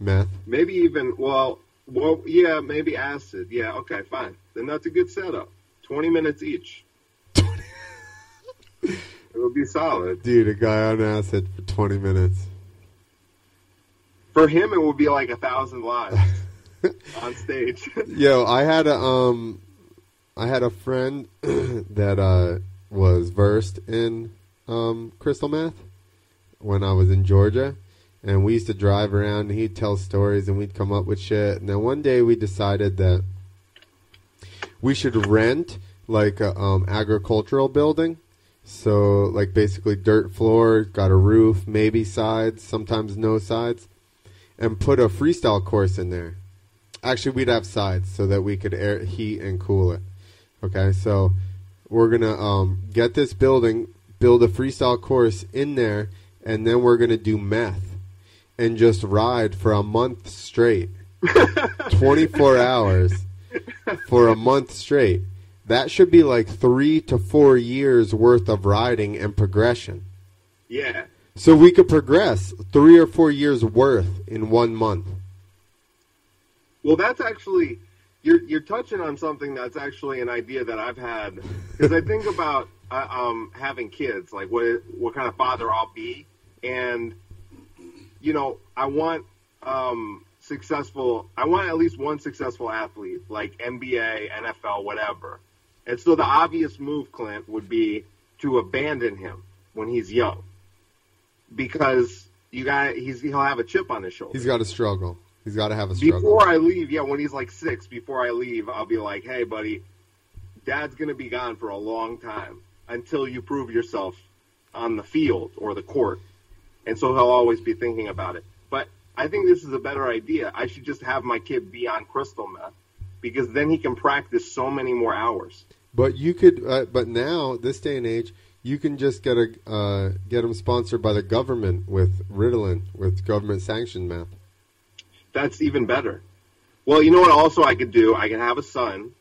Meth. Maybe even well, well, yeah, maybe acid. Yeah, okay, fine. Then that's a good setup. Twenty minutes each. *laughs* it would be solid. Dude, a guy on acid for 20 minutes. For him, it would be like a thousand lives *laughs* on stage. *laughs* Yo, I had a um, I had a friend *clears throat* that uh was versed in um crystal meth when I was in Georgia, and we used to drive around. and He'd tell stories, and we'd come up with shit. And then one day we decided that we should rent like a um, agricultural building. So like basically dirt floor, got a roof, maybe sides, sometimes no sides, and put a freestyle course in there. Actually, we'd have sides so that we could air, heat and cool it. Okay, so we're gonna um, get this building, build a freestyle course in there, and then we're gonna do meth and just ride for a month straight, *laughs* twenty four hours for a month straight. That should be like three to four years worth of riding and progression. yeah. So we could progress three or four years worth in one month. Well, that's actually you're you're touching on something that's actually an idea that I've had because I think *laughs* about uh, um, having kids, like what what kind of father I'll be, and you know I want um, successful. I want at least one successful athlete, like NBA, NFL, whatever. And so the obvious move, Clint, would be to abandon him when he's young, because you got he's he'll have a chip on his shoulder. He's got to struggle. He's got to have a struggle. Before I leave, yeah, when he's like six, before I leave, I'll be like, hey, buddy, dad's going to be gone for a long time until you prove yourself on the field or the court. And so he'll always be thinking about it. But I think this is a better idea. I should just have my kid be on crystal meth because then he can practice so many more hours. But you could, uh, but now this day and age, you can just get a uh, get them sponsored by the government with Ritalin, with government sanctioned meth. That's even better. Well, you know what also I could do? I could have a son,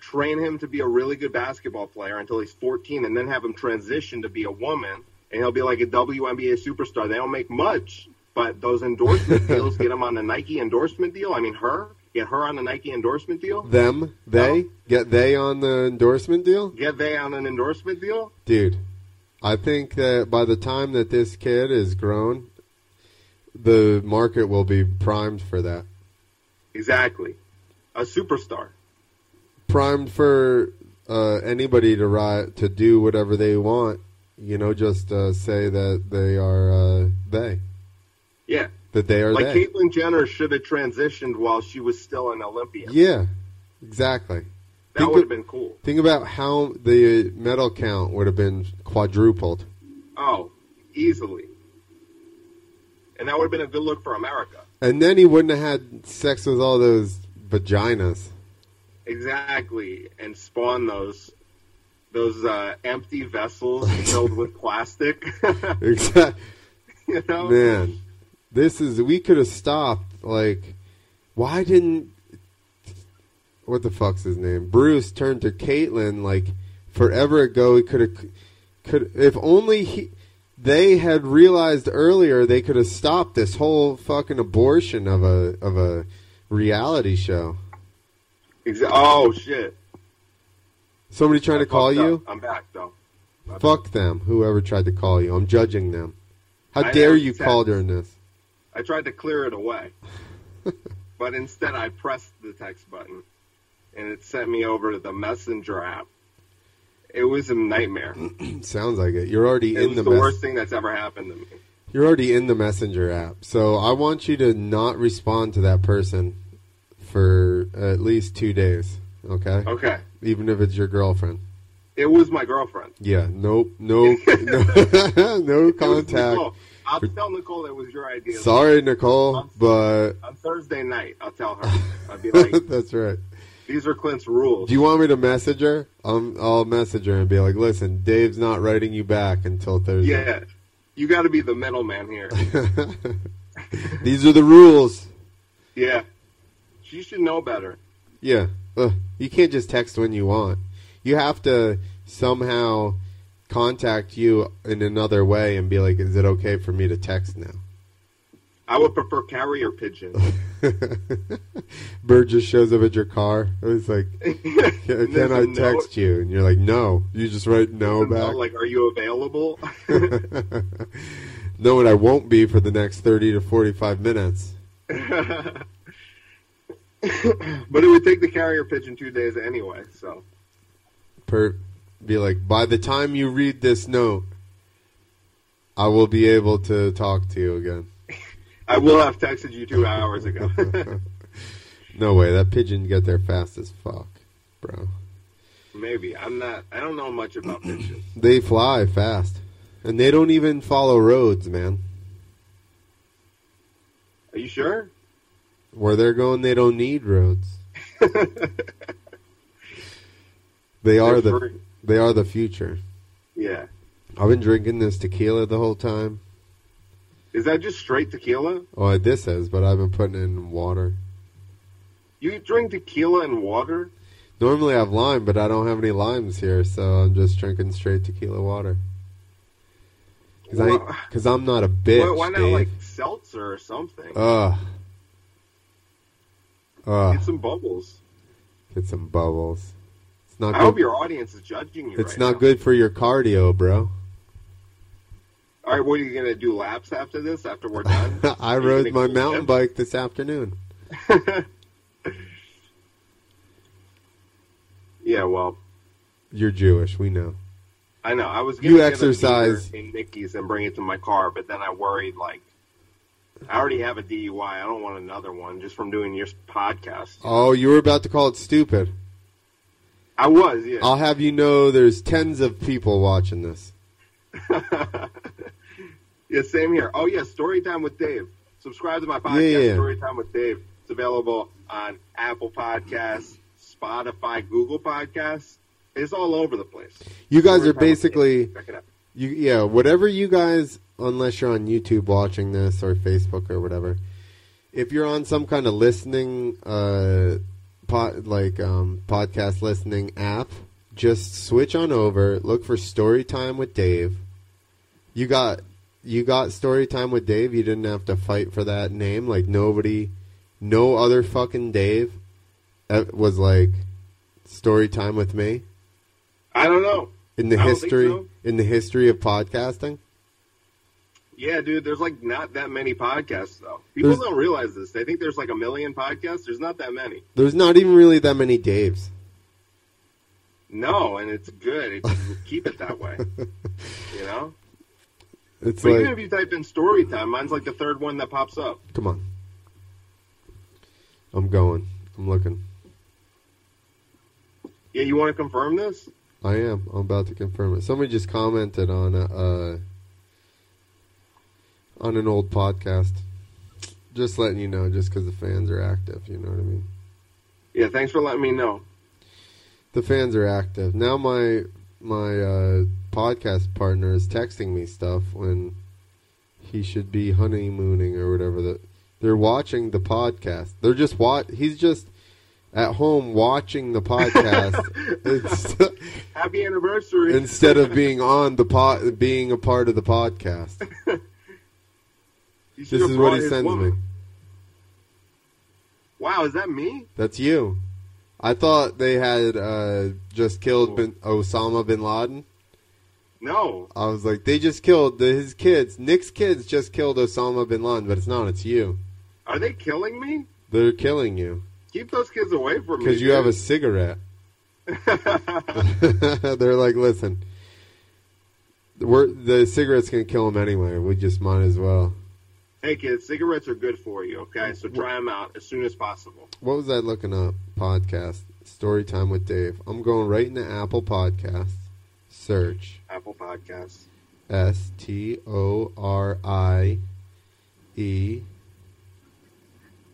train him to be a really good basketball player until he's 14, and then have him transition to be a woman, and he'll be like a WNBA superstar. They don't make much, but those endorsement *laughs* deals get him on the Nike endorsement deal. I mean, her, get her on the Nike endorsement deal, Them, they No. get they on the endorsement deal, get they on an endorsement deal. dude. I think that by the time that this kid is grown, the market will be primed for that. Exactly. A superstar. Primed for uh, anybody to ride to do whatever they want. You know, just uh, say that they are uh, they. Yeah. That they are Like they. Caitlyn Jenner should have transitioned while she was still an Olympian. Yeah, exactly. that think would have been cool. Think about how the medal count would have been quadrupled. Oh, easily. And that would have been a good look for America. And then he wouldn't have had sex with all those vaginas. Exactly. And spawn those those uh, empty vessels filled with plastic. *laughs* Exactly. you know? Man, this is we could have stopped. Like, why didn't what the fuck's his name? Bruce turned to Caitlyn like forever ago. He could have could if only he they had realized earlier they could have stopped this whole fucking abortion of a of a reality show. Exa- oh shit. Somebody trying to call you? up. I'm back though. Fuck them. Whoever tried to call you, I'm judging them. How I dare you said- call during this? I tried to clear it away. *laughs* but instead I pressed the text button and it sent me over to the messenger app. It was a nightmare. *clears throat* Sounds like it. You're already It in the, the mess- worst thing that's ever happened to me. You're already in the messenger app. So I want you to not respond to that person for at least 2 days, okay? Okay. Even if it's your girlfriend. It was my girlfriend. Yeah, nope, *laughs* *laughs* no no, no contact. I'll tell Nicole it was your idea. Sorry, Nicole, but On Thursday night, I'll tell her. *laughs* I'll be like, that's right. these are Clint's rules. Do you want me to message her? Um, I'll message her and be like, "Listen, Dave's not writing you back until Thursday." yeah. You got to be the middleman here. These are the rules. Yeah. She should know better. Yeah, Ugh. you can't just text when you want. You have to somehow contact you in another way and be like, "Is it okay for me to text now?" I would prefer carrier pigeon. *laughs* Bird just shows up at your car. It's like, *laughs* can, I note- text you? And you're like, no. You just write no there's a note back. Like, are you available? *laughs* no, and I won't be for the next 30 to 45 minutes. *laughs* but it would take the carrier pigeon two days anyway. So Per, be like, by the time you read this note, I will be able to talk to you again. *laughs* I will have texted you two hours ago. *laughs* No way, that pigeon get there fast as fuck, bro. Maybe I'm not. I don't know much about *clears throat* pigeons. They fly fast, and they don't even follow roads, man. Are you sure? Where they're going, they don't need roads. *laughs* They are the free. they are the future. Yeah. I've been drinking this tequila the whole time. Is that just straight tequila? Oh, this is, but I've been putting it in water. You drink tequila and water? Normally I have lime, but I don't have any limes here, so I'm just drinking straight tequila water. Cause, I, Well, Cause I'm not a bitch, why, why not Dave. like seltzer or something? Ugh. Ugh. Get some bubbles. Get some bubbles. It's not I hope your audience is judging you. It's right not now. good for your cardio, bro. All right, what are you gonna do? Laps after this? After we're done? *laughs* I rode my mountain bike this afternoon. *laughs* yeah, well, You're Jewish, we know. I know. I was You exercise- in Mickey's and bring it to my car, but then I worried like I already have a DUI. I don't want another one just from doing your podcast. Oh, you were about to call it stupid. I was, yeah. I'll have you know there's tens of people watching this. *laughs* yeah, same here. Oh yeah, story time with Dave. Subscribe to my podcast, Yeah, yeah. Story Time with Dave. It's available on Apple Podcasts, Spotify, Google Podcasts. It's all over the place. You guys are basically You yeah, whatever you guys unless you're on YouTube watching this or Facebook or whatever. If you're on some kind of listening uh pod, like um podcast listening app, just switch on over, look for Story Time with Dave. You got you got Story Time with Dave. You didn't have to fight for that name. Like nobody no other fucking Dave uh, was like Story Time with me I don't know. In the I don't think history so. in the history of podcasting. Yeah, dude, there's like not that many podcasts though. People There's- don't realize this. They think there's like a million podcasts. There's not that many. There's not even really that many Daves. No, and it's good. It's, *laughs* keep it that way. You know? It's But even if you type in story time, mine's like the third one that pops up. come on. I'm going. I'm looking. Yeah, you want to confirm this? I am. I'm about to confirm it. Somebody just commented on a, uh, on an old podcast. Just letting you know, just because the fans are active. You know what I mean? Yeah, thanks for letting me know. The fans are active now. My my uh, podcast partner is texting me stuff when he should be honeymooning or whatever. That they're watching the podcast. They're just watch. He's just at home watching the podcast *laughs* Happy anniversary. instead of being on the pod, being a part of the podcast. *laughs* This is what he sends woman. me. Wow, is that me? That's you. I thought they had uh, just killed bin, Osama bin Laden. No. I was like, they just killed the, his kids. Nick's kids just killed Osama bin Laden, but it's not. It's you. Are they killing me? They're killing you Keep those kids away from me. because you have a cigarette. *laughs* *laughs* They're like, listen, we're, the cigarette's gonna kill him anyway. We just might as well. hey, kids, cigarettes are good for you, okay? So try them out as soon as possible. What was I looking up? Podcast story time with Dave. I'm going right into Apple Podcasts. Search Apple Podcasts. S T O R I E.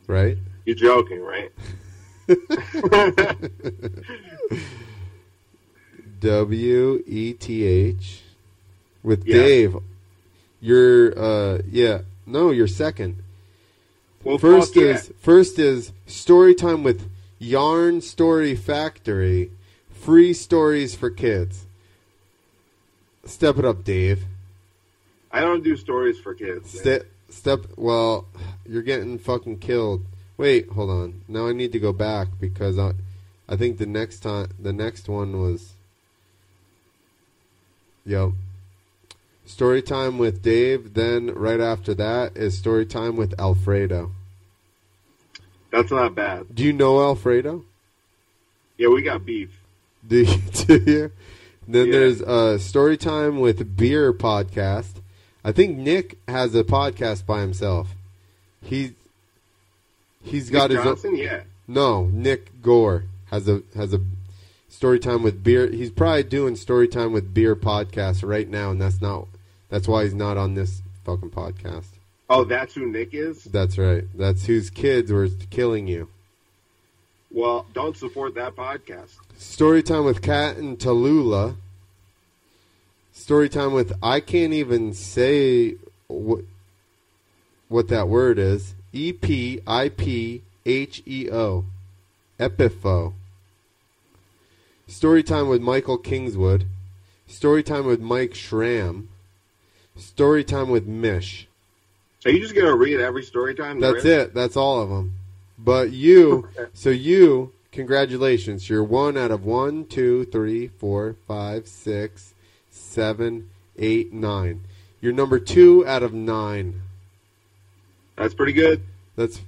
Right. You're joking, right? *laughs* W E T H with Yeah. Dave. You're uh yeah no you're second. Well, First yeah. is first is story time with Yarn Story Factory, free stories for kids. Step it up, Dave. I don't do stories for kids. Step Step. Well, you're getting fucking killed. Wait, hold on. Now I need to go back because I, I think the next time the next one was. Yep. Story time with Dave. Then right after that is story time with Alfredo. That's not bad. Do you know Alfredo? Yeah, we got beef. Do you? *laughs* Do you? Then Yeah. there's uh, story time with beer podcast. I think Nick has a podcast by himself. He's got his own, yeah. no Nick Gore has a has a story time with beer. He's probably doing story time with beer podcast right now, and that's not that's why he's not on this fucking podcast. Oh, that's who Nick is. That's right. That's whose kids were killing you. Well, don't support that podcast. Story time with Cat and Tallulah. Story time with I can't even say what what that word is. E P I P H E O. Epipho. Story time with Michael Kingswood. Story time with Mike Schramm. Story time with Mish. Are you just gonna read every story time? That's it. That's all of them. But you, so you, congratulations. You're one out of one, two, three, four, five, six, seven, eight, nine. You're number two out of nine. That's pretty good. That's,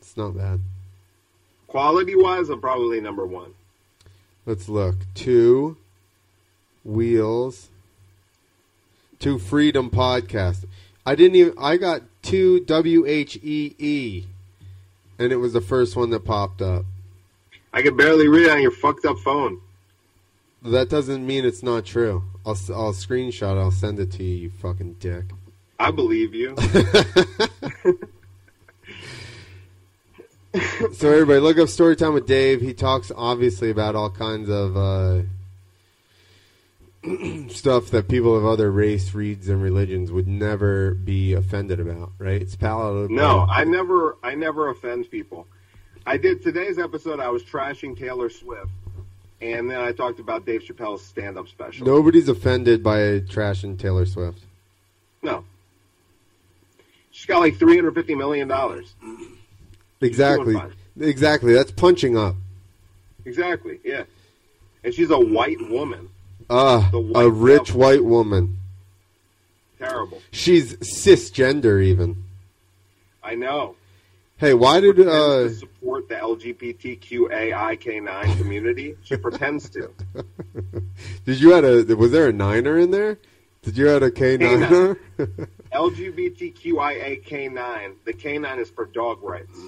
it's not bad. Quality wise, I'm probably number one. Let's look. Two wheels. Two freedom podcast. I didn't even. I got two W H E E, and it was the first one that popped up. I can barely read it on your fucked up phone. That doesn't mean it's not true. I'll I'll screenshot. I'll send it to you. You fucking dick. I believe you. *laughs* So everybody, look up Storytime with Dave. He talks obviously about all kinds of uh, *clears throat* stuff that people of other race, reads, and religions would never be offended about. Right? It's palatable. No, I never, I never offend people. I did today's episode. I was trashing Taylor Swift, and then I talked about Dave Chappelle's stand-up special. Nobody's offended by trash and Taylor Swift. No. She's got like three hundred fifty million dollars. Exactly. Exactly. That's punching up. Exactly. Yeah. And she's a white woman. Ah, The a rich devil. white woman. Terrible. She's cisgender even. I know. Hey, why did Pretends uh to support the LGBTQAIK9 community. She pretends to. *laughs* did you add a was there a niner in there? Did you add a K niner? *laughs* LGBTQIAK9. The K9 is for dog rights.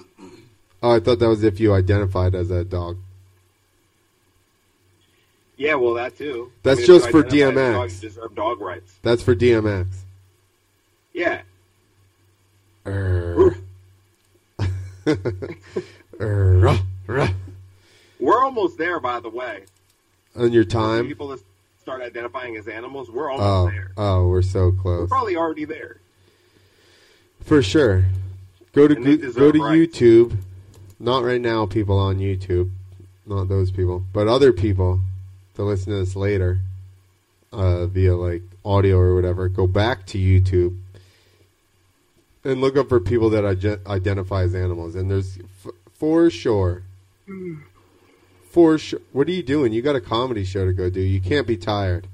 oh, I thought that was if you identified as a dog. Yeah, well, that too. That's if just you for identify as a DMX. Dog, you deserve dog rights. That's for DMX. Yeah. Ruh, *laughs* ruh. We're almost there, by the way. On your time? People start identifying as animals, we're almost Oh, there. oh, we're so close. We're probably already there. For sure. Go to go, to rights. YouTube. Not right now, people on YouTube. Not those people, but other people to listen to this later uh, via like audio or whatever. Go back to YouTube and look up for people that ide- identify as animals. And there's f- for sure, for sure. What are you doing? You got a comedy show to go do. You can't be tired.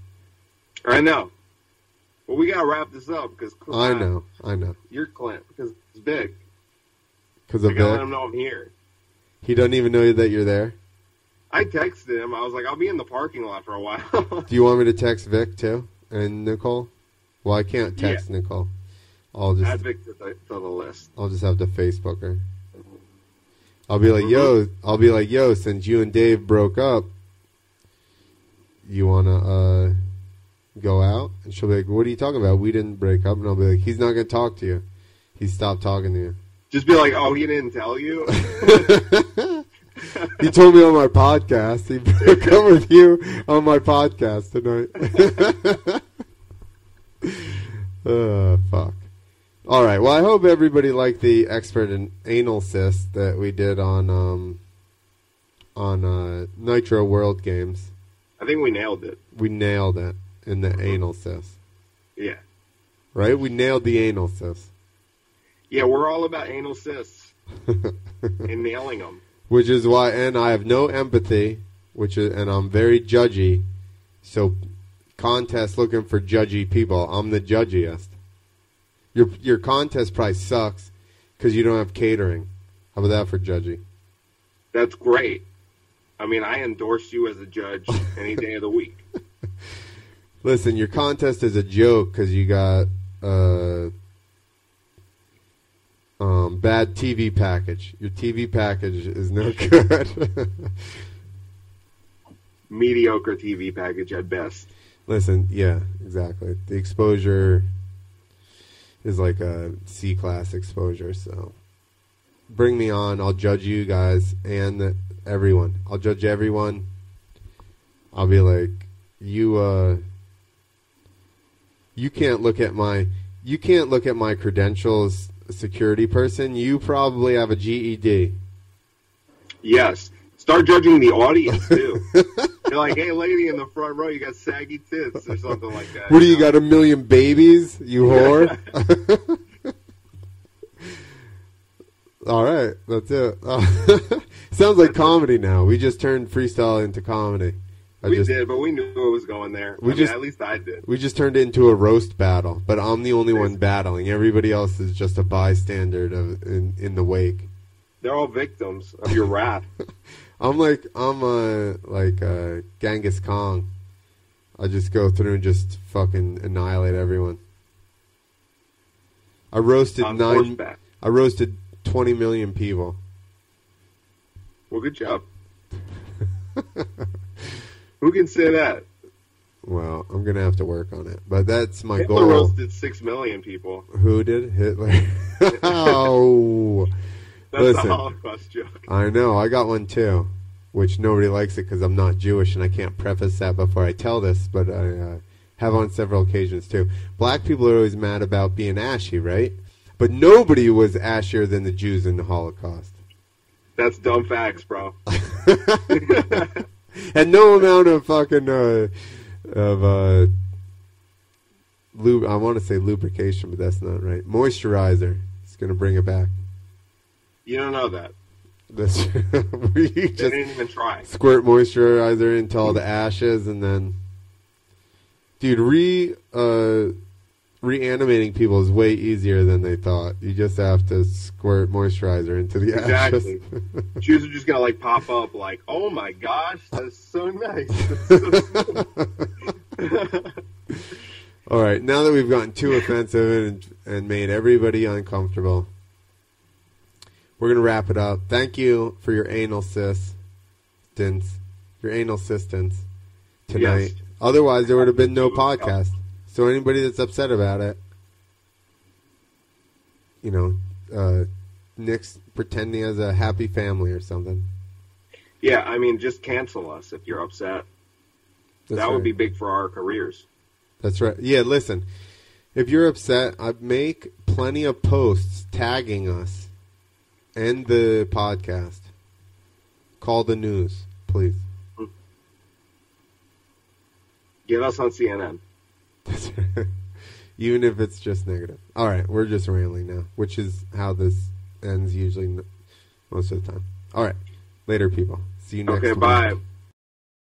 I know. Well, we gotta wrap this up because I know. I know. you're Clint because it's big. Because I of gotta let him know I'm here. he doesn't even know that you're there. I texted him. I was like, I'll be in the parking lot for a while. *laughs* Do you want me to text Vic too and Nicole? Well, I can't text Nicole. I'll just Add Vic to the, to the list. I'll just have to Facebook her. I'll be like, yo, I'll be like, yo, since you and Dave broke up, you wanna uh go out? And she'll be like, what are you talking about? We didn't break up. And I'll be like, he's not gonna talk to you. He stopped talking to you. Just be like, oh, he didn't tell you. *laughs* he told me on my podcast. He *laughs* broke up with you on my podcast tonight. *laughs* uh, fuck. All right. Well, I hope everybody liked the expert in anal cyst that we did on um, on uh, Nitro World Games. I think we nailed it. We nailed it in the anal cyst. Yeah. Right? We nailed the anal cyst. Yeah, we're all about anal cysts *laughs* and nailing them. which is why, and I have no empathy, which is, and I'm very judgy. So, contest looking for judgy people. I'm the judgiest. Your your contest price sucks because you don't have catering. How about that for judgy? That's great. I mean, I endorse you as a judge any day of the week. *laughs* Listen, your contest is a joke because you got uh, um, bad TV package. Your TV package is no *laughs* good. Mediocre TV package at best. Listen, yeah, exactly. The exposure is like a C class exposure, so bring me on. I'll judge you guys and everyone. I'll judge everyone. I'll be like, you uh you can't look at my you can't look at my credentials security person. You probably have a GED. Yes. Start judging the audience too. *laughs* You're like, hey, lady in the front row, you got saggy tits or something like that. What do you got? A million babies, you whore. *laughs* All right, that's it. *laughs* sounds like comedy now. We just turned freestyle into comedy. I we just, did, but we knew it was going there. We I mean, just- at least I did. We just turned it into a roast battle, but I'm the only one battling. Everybody else is just a bystander of, in in the wake. They're all victims of your wrath. *laughs* I'm like I'm a like uh, Genghis Khan. I just go through and just fucking annihilate everyone. I roasted on nine. horseback. I roasted 20 million people. Well, good job. *laughs* Who can say that? Well, I'm gonna have to work on it, but that's my Hitler goal. roasted six million people. Who did Hitler? *laughs* oh, That's Listen. a Holocaust joke. I know. I got one too, which nobody likes it because I'm not Jewish and I can't preface that before I tell this, but I uh, have on several occasions too. Black people are always mad about being ashy, right? But nobody was ashier than the Jews in the Holocaust. That's dumb facts, bro. *laughs* *laughs* and no amount of fucking uh, of uh, lub- I want to say lubrication, but that's not right. Moisturizer. It's gonna bring it back. You don't know that. That's *laughs* *laughs* you They just didn't even try. squirt moisturizer into all the ashes, and then, dude, re uh, reanimating people is way easier than they thought. You just have to squirt moisturizer into the ashes. Exactly. *laughs* ashes. Jews are just gonna like pop up, like, "Oh my gosh, that's so nice." That's so. All right, now that we've gotten too offensive and, and made everybody uncomfortable, we're gonna wrap it up. Thank you for your anal assistance, your anal assistance tonight. Yes. Otherwise, there would have been no podcast. So anybody that's upset about it, you know, uh, Nick's pretending he has a happy family or something. yeah, I mean, just cancel us if you're upset. That's that would right. be big for our careers. That's right. Yeah, listen. If you're upset, I make plenty of posts tagging us and the podcast. Call the news, please. Get us on CNN. *laughs* Even if it's just negative. All right, we're just rambling now, which is how this ends usually most of the time. All right, later, people. See you next Okay, week. bye.